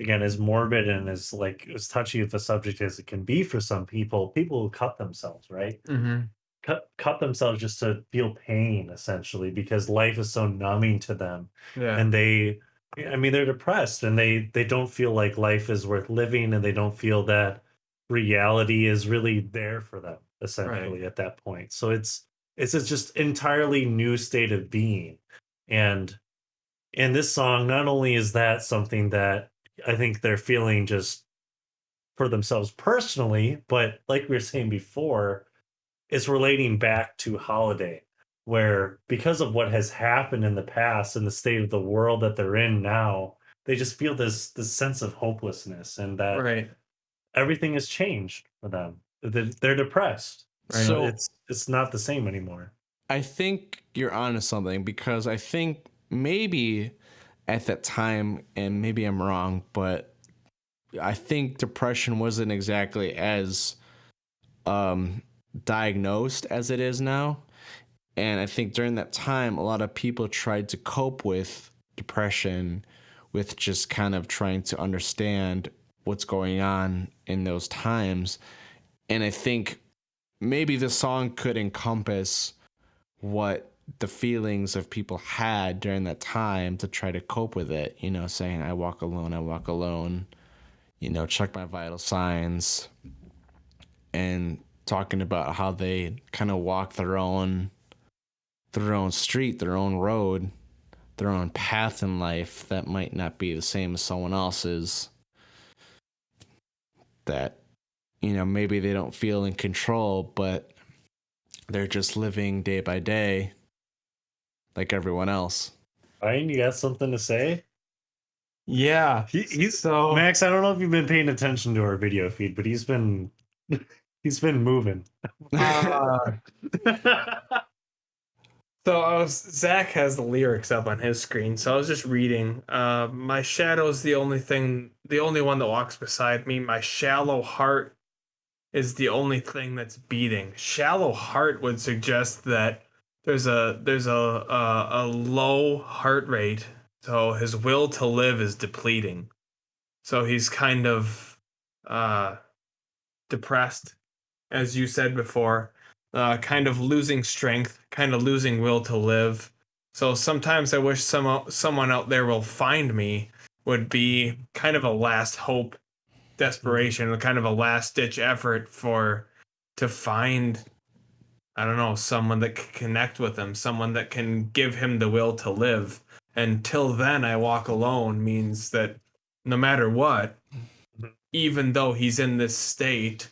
again as morbid and as like as touchy of a subject as it can be for some people. People who cut themselves, right? Mm-hmm. Cut cut themselves just to feel pain, essentially, because life is so numbing to them, Yeah. and they, I mean, they're depressed and they they don't feel like life is worth living, and they don't feel that reality is really there for them, essentially, at that point. So it's it's a just entirely new state of being and in this song not only is that something that i think they're feeling just for themselves personally but like we were saying before it's relating back to holiday where because of what has happened in the past and the state of the world that they're in now they just feel this this sense of hopelessness and that right. Everything has changed for them They're- they're depressed Right. So it's it's not the same anymore I think you're onto something because I think maybe at that time, and maybe I'm wrong, but I think depression wasn't exactly as um, diagnosed as it is now. And I think during that time, a lot of people tried to cope with depression with just kind of trying to understand what's going on in those times. And I think maybe the song could encompass what the feelings of people had during that time to try to cope with it. You know, saying, I walk alone, I walk alone, you know, check my vital signs, and talking about how they kind of walk their own their own street, their own road, their own path in life that might not be the same as someone else's. That, you know, maybe they don't feel in control, but they're just living day by day like everyone else. Ryan, you got something to say? Yeah. He, he's So Max. I don't know if you've been paying attention to our video feed, but he's been he's been moving. uh, So I was Zach has the lyrics up on his screen, so I was just reading. Uh, my shadow's the only thing, the only one that walks beside me. My shallow heart is the only thing that's beating. Shallow heart would suggest that there's a there's a a, a low heart rate, so his will to live is depleting. So he's kind of uh, depressed, as you said before uh, kind of losing strength, kind of losing will to live. So sometimes I wish some someone out there will find me would be kind of a last hope, desperation, kind of a last ditch effort for to find I don't know, someone that can connect with him, someone that can give him the will to live. Until then I walk alone means that no matter what, even though he's in this state,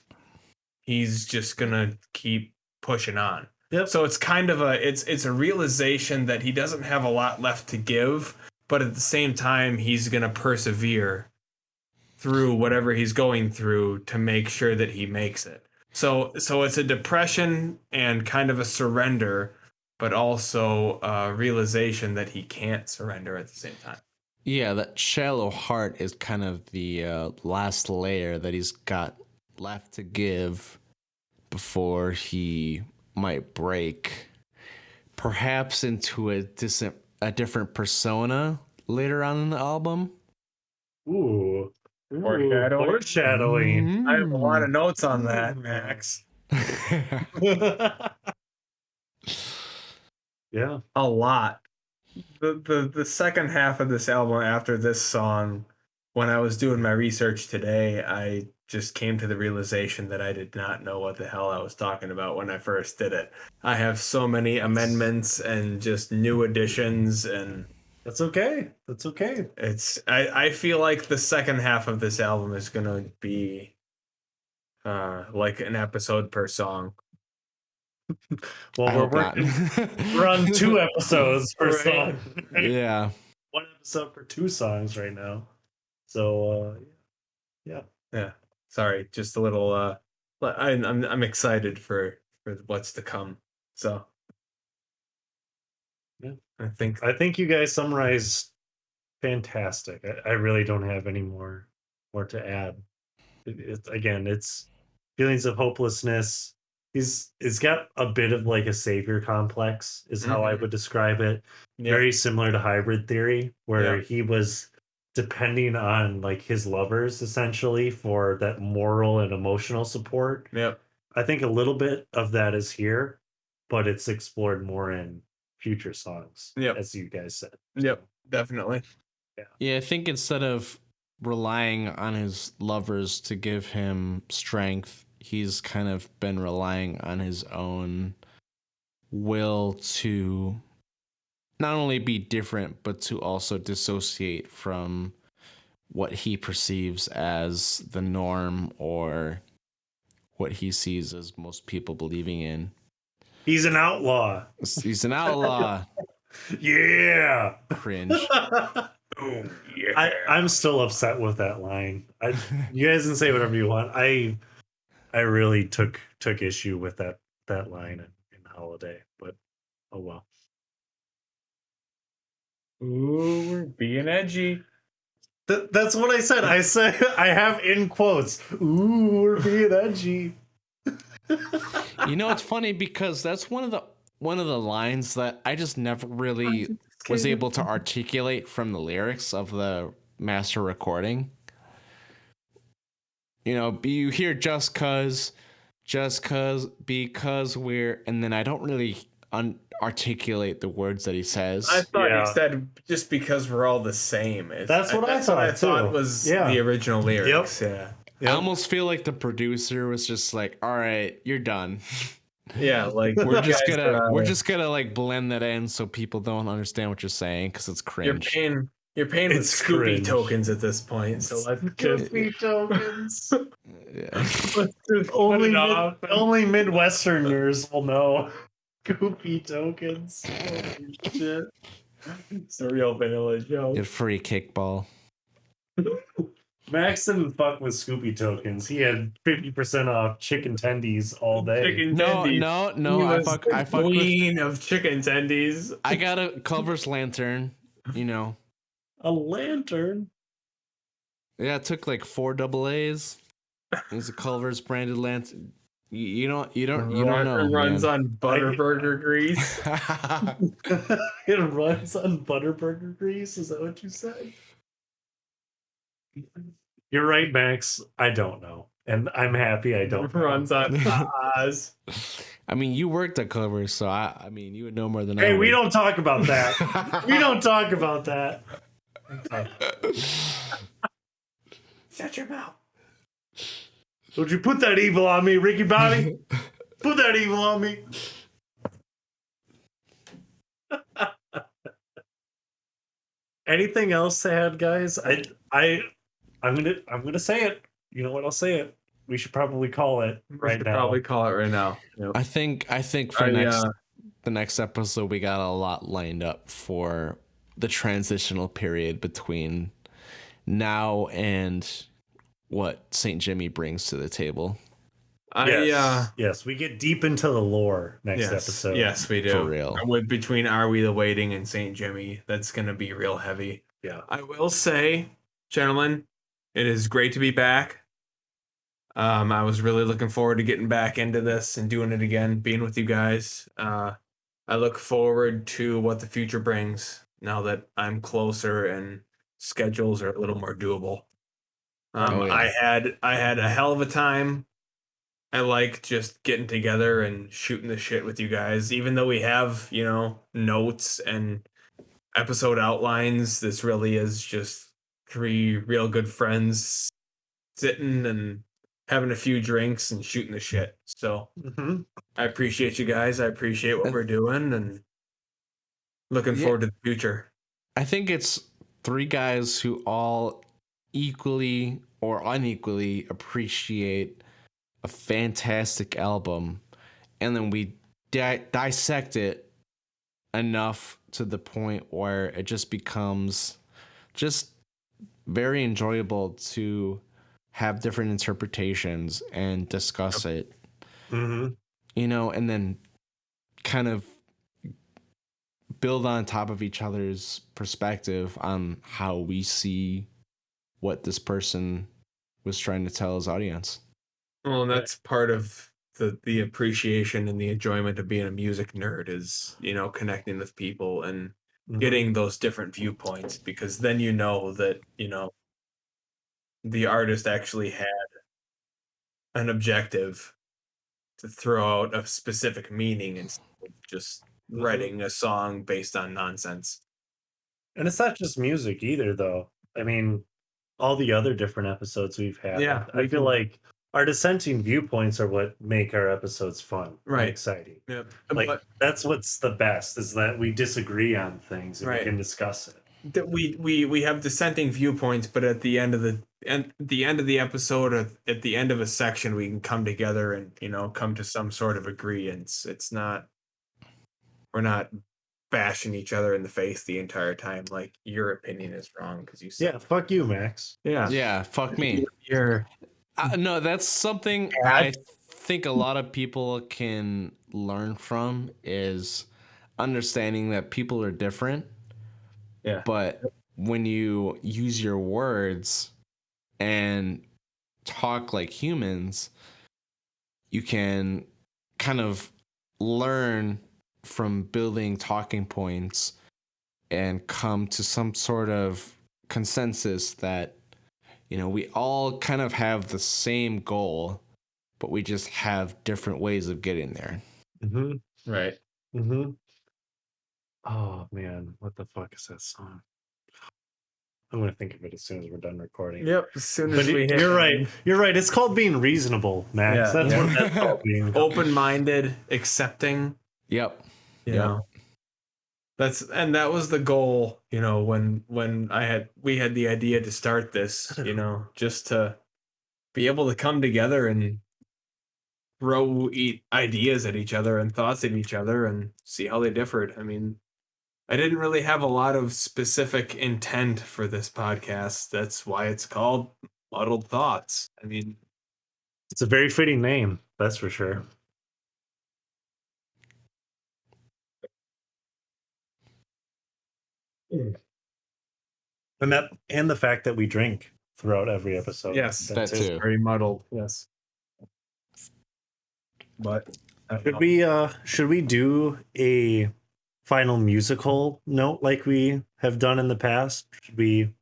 he's just gonna keep pushing on. Yep. So it's kind of a it's it's a realization that he doesn't have a lot left to give, but at the same time he's going to persevere through whatever he's going through to make sure that he makes it. So so it's a depression and kind of a surrender, but also a realization that he can't surrender at the same time. Yeah, that shallow heart is kind of the uh, last layer that he's got left to give before he might break, perhaps into a dis- a different persona later on in the album. Ooh. Ooh, Foreshadowing. Foreshadowing. I have a lot of notes on that, Max. yeah. A lot. The, the the second half of this album after this song, when I was doing my research today, I just came to the realization that I did not know what the hell I was talking about when I first did it. I have so many amendments and just new additions and That's okay. That's okay. it's I, I feel like the second half of this album is gonna be uh like an episode per song. Well, I we're working. We're on two episodes per Right. song. yeah. One episode for two songs right now. So, uh, yeah. Yeah. Sorry, just a little uh but I I'm I'm excited for for what's to come. So Yeah. I think I think you guys summarized fantastic. I, I really don't have any more more to add. It, it's again, it's feelings of hopelessness. He's it's got a bit of like a savior complex, is how I Mhm. would describe it. yeah, Very similar to hybrid theory, where Yeah. he was depending on like his lovers essentially for that moral and emotional support. Yep. I think a little bit of that is here, but it's explored more in future songs, Yep. as you guys said. Yep. Definitely. Yeah, Yeah, I think instead of relying on his lovers to give him strength, he's kind of been relying on his own will to not only be different, but to also dissociate from what he perceives as the norm or what he sees as most people believing in. He's an outlaw. He's an outlaw. Yeah. Cringe. Boom. Yeah. I, I'm still upset with that line. I, you guys can say whatever you want. I I really took took issue with that that line in, in Holiday, but oh well. Ooh, we're being edgy. Th- that's what I said. I said I have in quotes. Ooh, we're being edgy. you know it's funny because that's one of the one of the lines that I just never really was able to articulate from the lyrics of the master recording. You know, be you hear just cuz just cuz because we're and then I don't really un- articulate the words that he says. I thought Yeah. you said just because we're all the same. It's- That's what I that's what I thought, thought too. was Yeah. the original lyrics. Yep. Yeah. I almost feel like the producer was just like, "All right, you're done. Yeah, like We're just gonna we're just gonna like blend that in so people don't understand what you're saying because it's cringe. you're cringe." paying you're paying with It's Scoopy cringe. tokens at this point. So let's just tokens. Yeah. only mid, only Midwesterners will know. Goopy tokens. Holy shit. It's a real vanilla joke. Get free kickball. Max didn't fuck with Scoopy tokens. He had fifty percent off chicken tendies all day. Chicken No, tendies. no, no. He I was fuck. the I fuck with. queen of chicken tendies. I got a Culver's lantern. You know. A lantern. Yeah, it took like four double A's. It was a Culver's branded lantern. You, you don't. You don't. You don't know. It runs man. on Butterburger grease. it runs on Butterburger grease. Is that what you said? You're right, Max. I don't know, and I'm happy I don't. know. runs on Oz. I mean, you worked at Culver's, so I. I mean, you would know more than I. Hey, we don't talk about that. we don't talk about that. Shut your mouth. Would you put that evil on me, Ricky Bobby? put that evil on me. Anything else to add, guys? I I I'm gonna I'm gonna say it. You know what? I'll say it. We should probably call it We right should now. Probably call it right now. I think. I think for I, next uh, the next episode, we got a lot lined up for the transitional period between now and what Saint Jimmy brings to the table. I, yes, uh, yes, we get deep into the lore next yes, episode. Yes, we do. For real. With between Are We the Waiting and Saint Jimmy, that's gonna be real heavy. Yeah. I will say, gentlemen, it is great to be back. Um, I was really looking forward to getting back into this and doing it again, being with you guys. Uh, I look forward to what the future brings now that I'm closer and schedules are a little more doable. Um, Oh, yeah. I had I had a hell of a time. I like just getting together and shooting the shit with you guys, even though we have you know notes and episode outlines. This really is just three real good friends sitting and having a few drinks and shooting the shit. So Mhm. I appreciate you guys. I appreciate what we're doing and looking Yeah. forward to the future. I think it's three guys who all equally or unequally appreciate a fantastic album, and then we di- dissect it enough to the point where it just becomes just very enjoyable to have different interpretations and discuss it Mhm. you know, and then kind of build on top of each other's perspective on how we see what this person was trying to tell his audience. Well, and that's part of the the appreciation and the enjoyment of being a music nerd is, you know, connecting with people and Mhm. getting those different viewpoints because then you know that, you know, the artist actually had an objective to throw out a specific meaning instead of just Mhm. writing a song based on nonsense. And it's not just music either, though. I mean, all the other different episodes we've had. Yeah, I feel like our dissenting viewpoints are what make our episodes fun, and Right. exciting. Yep. Like but that's what's the best is that we disagree on things and Right. we can discuss it. that we we we have dissenting viewpoints, but at the end of the and the end of the episode, or at the end of a section, we can come together and you know come to some sort of agreement. It's not we're not bashing each other in the face the entire time. Like your opinion is wrong because you said Yeah, fuck you, Max. yeah Yeah, fuck me. You're Uh, no, that's something I think a lot of people can learn from is understanding that people are different. Yeah. But when you use your words and talk like humans, you can kind of learn from building talking points and come to some sort of consensus that you know we all kind of have the same goal but we just have different ways of getting there Mm-hmm. right. Mm-hmm. Oh man, what the fuck is that song? I'm gonna think of it as soon as we're done recording. Yep. As soon But as we it- hit you're right. You're right. It's called being reasonable, Max. Yeah, that's yeah. what that's called being. open-minded, accepting. yep you Yeah. know that's and that was the goal you know when when i had we had the idea to start this you know just to be able to come together and throw eat ideas at each other and thoughts at each other and see how they differed i mean i didn't really have a lot of specific intent for this podcast that's why it's called Muddled thoughts. I mean, It's a very fitting name, that's for sure. And that and the fact that we drink throughout every episode. yes, That that is too. very muddled. Yes, but Should we uh should we do a final musical note like we have done in the past? Should we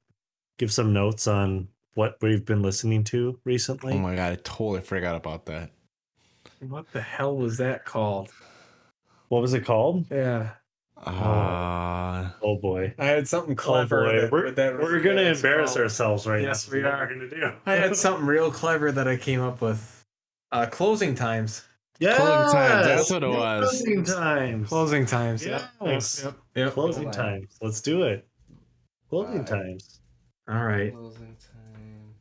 give some notes on what we've been listening to recently? Oh my god, I totally forgot about that. What the hell was that called? what was it called? Yeah, Uh, Oh boy. I had something Oh clever. boy. that- We're, that- we're gonna embarrass called- ourselves right Yes, now. we are. We're gonna do. I had something real clever that I came up with. Uh, closing times. Yes! Closing times, that's what it was. Closing times. Closing times. Yes. Yep. Yep. yep. Closing times. Let's do it. Closing Right. times. All right. closing time.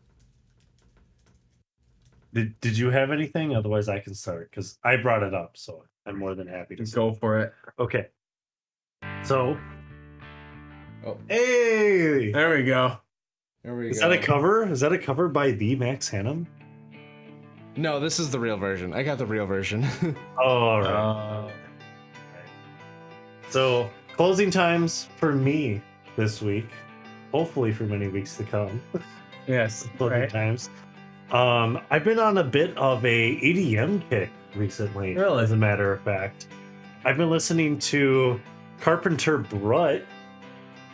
Did Did you have anything? Otherwise, I can start because I brought it up, so I'm more than happy to Just start. go for it. Okay. So, Oh, hey, There we go. there we is go. that a cover? Is that a cover by the Max Hannum? No, this is the real version. I got the real version. Oh, all right. Uh, So, closing times for me this week. Hopefully, for many weeks to come. yes. Closing Right. times. Um, I've been on a bit of a EDM kick recently. Really? As a matter of fact, I've been listening to Carpenter Brut,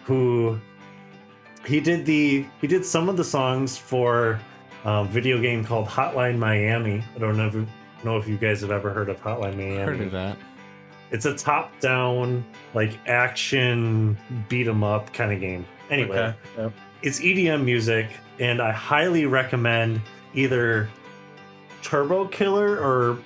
who he did the he did some of the songs for a video game called Hotline Miami. I don't know if you, know if you guys have ever heard of Hotline Miami. Heard of that. It's a top-down like action beat 'em up kind of game. Anyway, Okay. Yep. it's EDM music, and I highly recommend either Turbo Killer or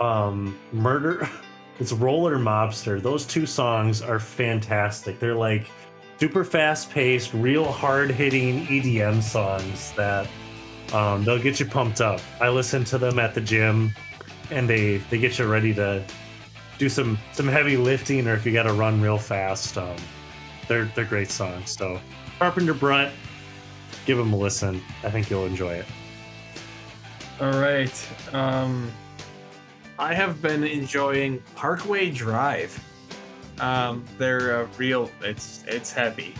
um, Murder. It's Roller Mobster. Those two songs are fantastic. They're like super fast paced, real hard hitting EDM songs that um, they'll get you pumped up. I listen to them at the gym, and they they get you ready to do some some heavy lifting, or if you got to run real fast. Um, they're they're great songs. So Carpenter Brut, give them a listen. I think you'll enjoy it. All right. Um, I have been enjoying Parkway Drive. Um, they're a real. It's it's heavy.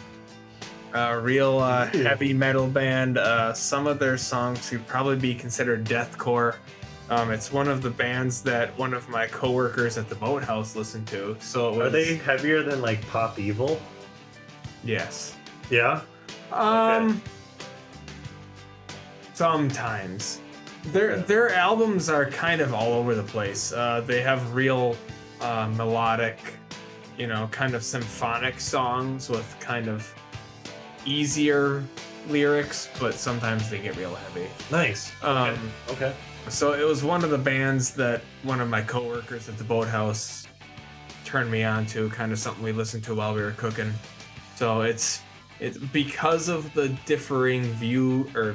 A real uh, heavy metal band. Uh, some of their songs could probably be considered deathcore. Um, it's one of the bands that one of my coworkers at the boathouse listened to. So it was, Are they heavier than like Pop Evil? Yes. Yeah. Um. Sometimes, their their albums are kind of all over the place. Uh, they have real uh, melodic, you know, kind of symphonic songs with kind of easier lyrics, but sometimes they get real heavy. Nice. Um, Okay. so it was one of the bands that one of my coworkers at the boathouse turned me on to, kind of something we listened to while we were cooking. So it's it's because of the differing view or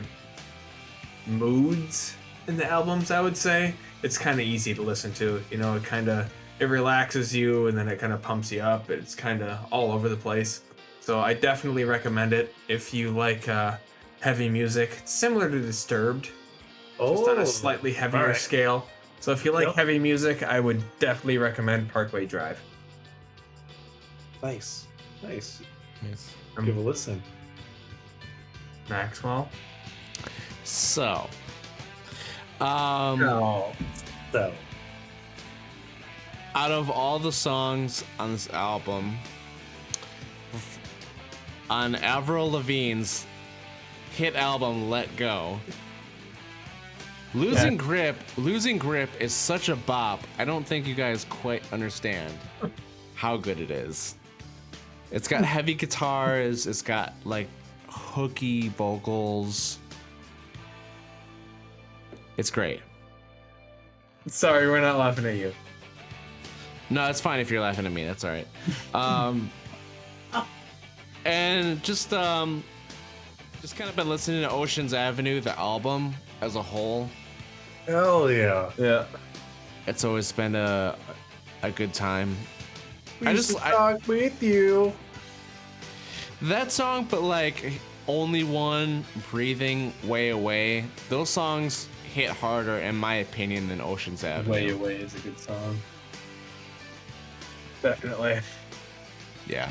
moods in the albums, I would say. It's kind of easy to listen to. You know, it kind of it relaxes you and then it kind of pumps you up. It's kind of all over the place. So I definitely recommend it if you like uh, heavy music. It's similar to Disturbed, just on a slightly heavier Oh, alright. scale. So if you like Yep. heavy music, I would definitely recommend Parkway Drive. Nice. Nice. Yes. Um, Give a listen. Maxwell. So, um, No. So, out of all the songs on this album, on Avril Lavigne's hit album "Let Go," losing grip, losing grip is such a bop. I don't think you guys quite understand how good it is. It's got heavy guitars. It's got like hooky vocals. It's great. Sorry, we're not laughing at you. No, it's fine if you're laughing at me. That's all right. Um, and just um, just kind of been listening to Ocean's Avenue, the album as a whole. hell yeah. Yeah. It's always been a a good time. I just I, talk with you. that song, but like Only One, Breathing, Way Away. Those songs hit harder, in my opinion, than Ocean's Avenue. Way Away is a good song. Definitely. Yeah.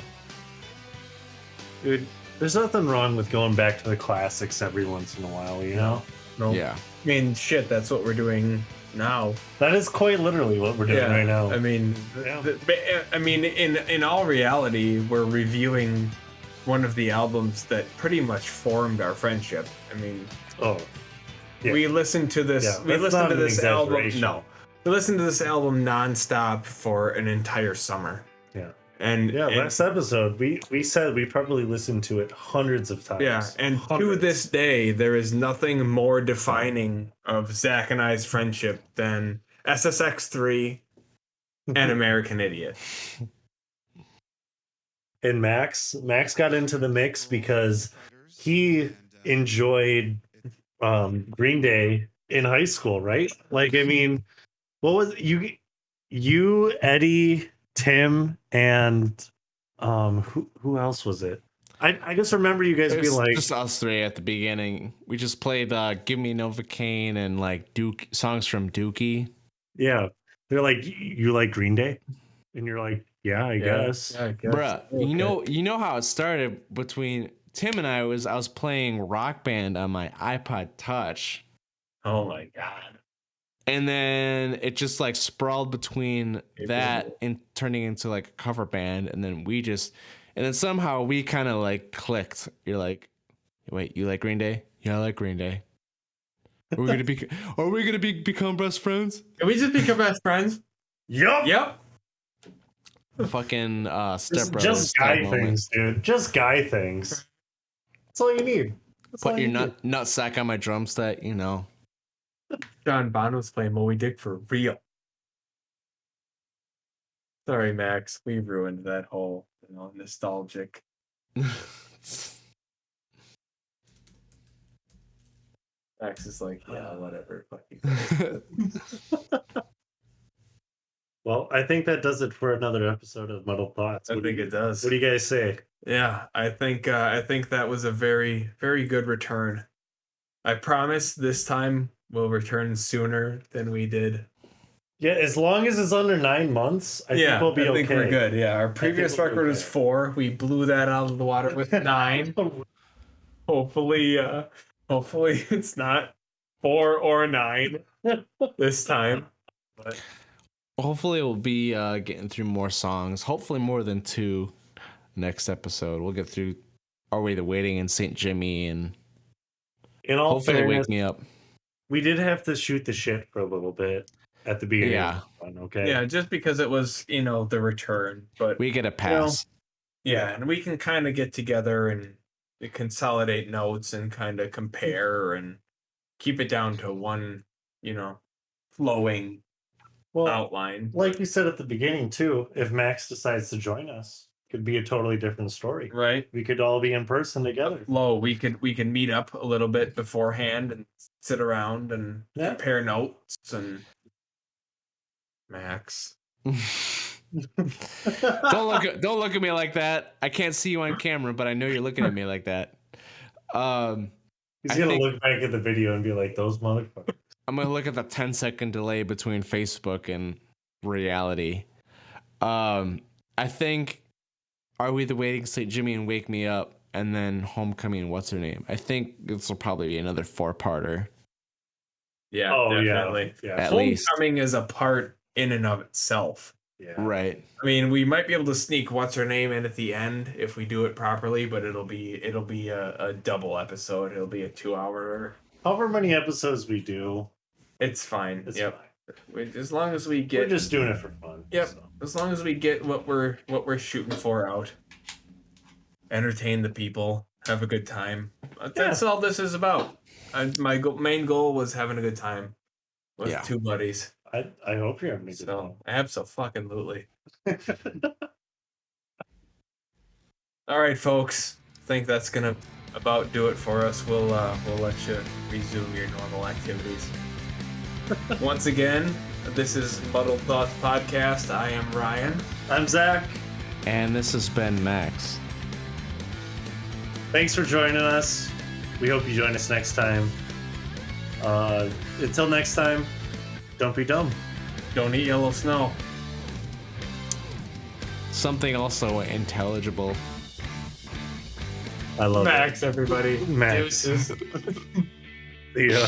Dude, there's nothing wrong with going back to the classics every once in a while, you know? No. Yeah. I mean, shit, that's what we're doing now. That is quite literally what we're doing right now. I mean, Yeah. th- but, uh, I mean, in in all reality, we're reviewing one of the albums that pretty much formed our friendship. I mean, oh, Yeah. we listened to this. Yeah, we listened to this album. No, we listened to this album nonstop for an entire summer. yeah. And Yeah, and- last episode, we, we said we probably listened to it hundreds of times. Yeah, and to this day, there is nothing more defining of Zach and I's friendship than SSX3 and American Idiot. and Max, Max got into the mix because he enjoyed um, Green Day in high school, right? Like, I mean, what was you, you, Eddie, Tim, and um, who who else was it? I I just remember you guys It being like, just us three at the beginning. We just played uh, "Give Me Novocaine" and like Duke songs from Dookie. yeah, they're like, you like Green Day, and you're like, yeah, I guess. Yeah, I guess. Bruh, Okay. you know, you know how it started between Tim and I was I was playing Rock Band on my iPod Touch, Oh my god. and then it just like sprawled between It that was- and turning into like a cover band, and then we just, and then somehow we kind of like clicked. You're like, wait, you like Green Day? Yeah, I like Green Day. Are we gonna be? Are we gonna be become best friends? Can we just become best friends? Yup. Yep. Fucking uh, Step Just, just guy type moment. things, dude. Just guy things. That's all you need. That's Put your you nut nut sack on my drum set. You know. John Bonham's playing Moby Dick for real. Sorry, Max. We ruined that whole, you know, nostalgic. Max is like, yeah, whatever. Fuck you. Well, I think that does it for another episode of Muddled Thoughts. I What do think you- it does. What do you guys say? Yeah, I think uh, I think that was a very very good return. I promise this time we'll return sooner than we did. Yeah, as long as it's under nine months, I yeah, think we'll be okay. I think okay. we're good. Yeah, our previous we'll record was four. We blew that out of the water with nine. hopefully, uh, hopefully it's not four or nine this time. But Hopefully, we'll be uh, getting through more songs. Hopefully, more than two next episode. We'll get through Are We the Waiting and St. Jimmy and In all hopefully fairness, Wake Me Up. we did have to shoot the shit for a little bit at the beginning. Yeah. of the fun, okay. yeah, just because it was you know the return, but We get a pass. Yeah, and we can kind of get together and consolidate notes and kind of compare and keep it down to one, you know, flowing Well, outline. like you said at the beginning too, if Max decides to join us, could be a totally different story. Right. We could all be in person together. Flow. We could we can meet up a little bit beforehand and sit around and Yeah. compare notes and Max. don't look at, don't look at me like that. I can't see you on camera, but I know you're looking at me like that. Um, He's I gonna think- look back at the video and be like, "Those motherfuckers." I'm gonna look at the 10 second delay between Facebook and reality. Um, I think Are We the Waiting St. Jimmy and Wake Me Up, and then Homecoming. What's her name? I think this will probably be another four parter. Yeah, oh definitely. yeah, At yeah, least. Homecoming is a part in and of itself. yeah. Right. I mean, we might be able to sneak what's her name in at the end if we do it properly, but it'll be it'll be a, a double episode. It'll be a two hour. However many episodes we do, It's fine. it's yep. fine. We- As long as we get, We're just doing it for fun. Yep. so. as long as we get what we're what we're shooting for out. Entertain the people, have a good time. That's all this is about. I, my go- main goal was having a good time with Yeah. two buddies. I I hope you're having a good So absolutely. time. All right, folks. I think that's gonna about do it for us. We'll uh, we'll let you resume your normal activities. Once again, this is Muddled Thoughts Podcast. I am Ryan. I'm Zach. And this has been Max. thanks for joining us. We hope you join us next time. Uh, until next time, don't be dumb. Don't eat yellow snow. Something also intelligible. I love Max, everybody. Max. Deuces. it. Yeah.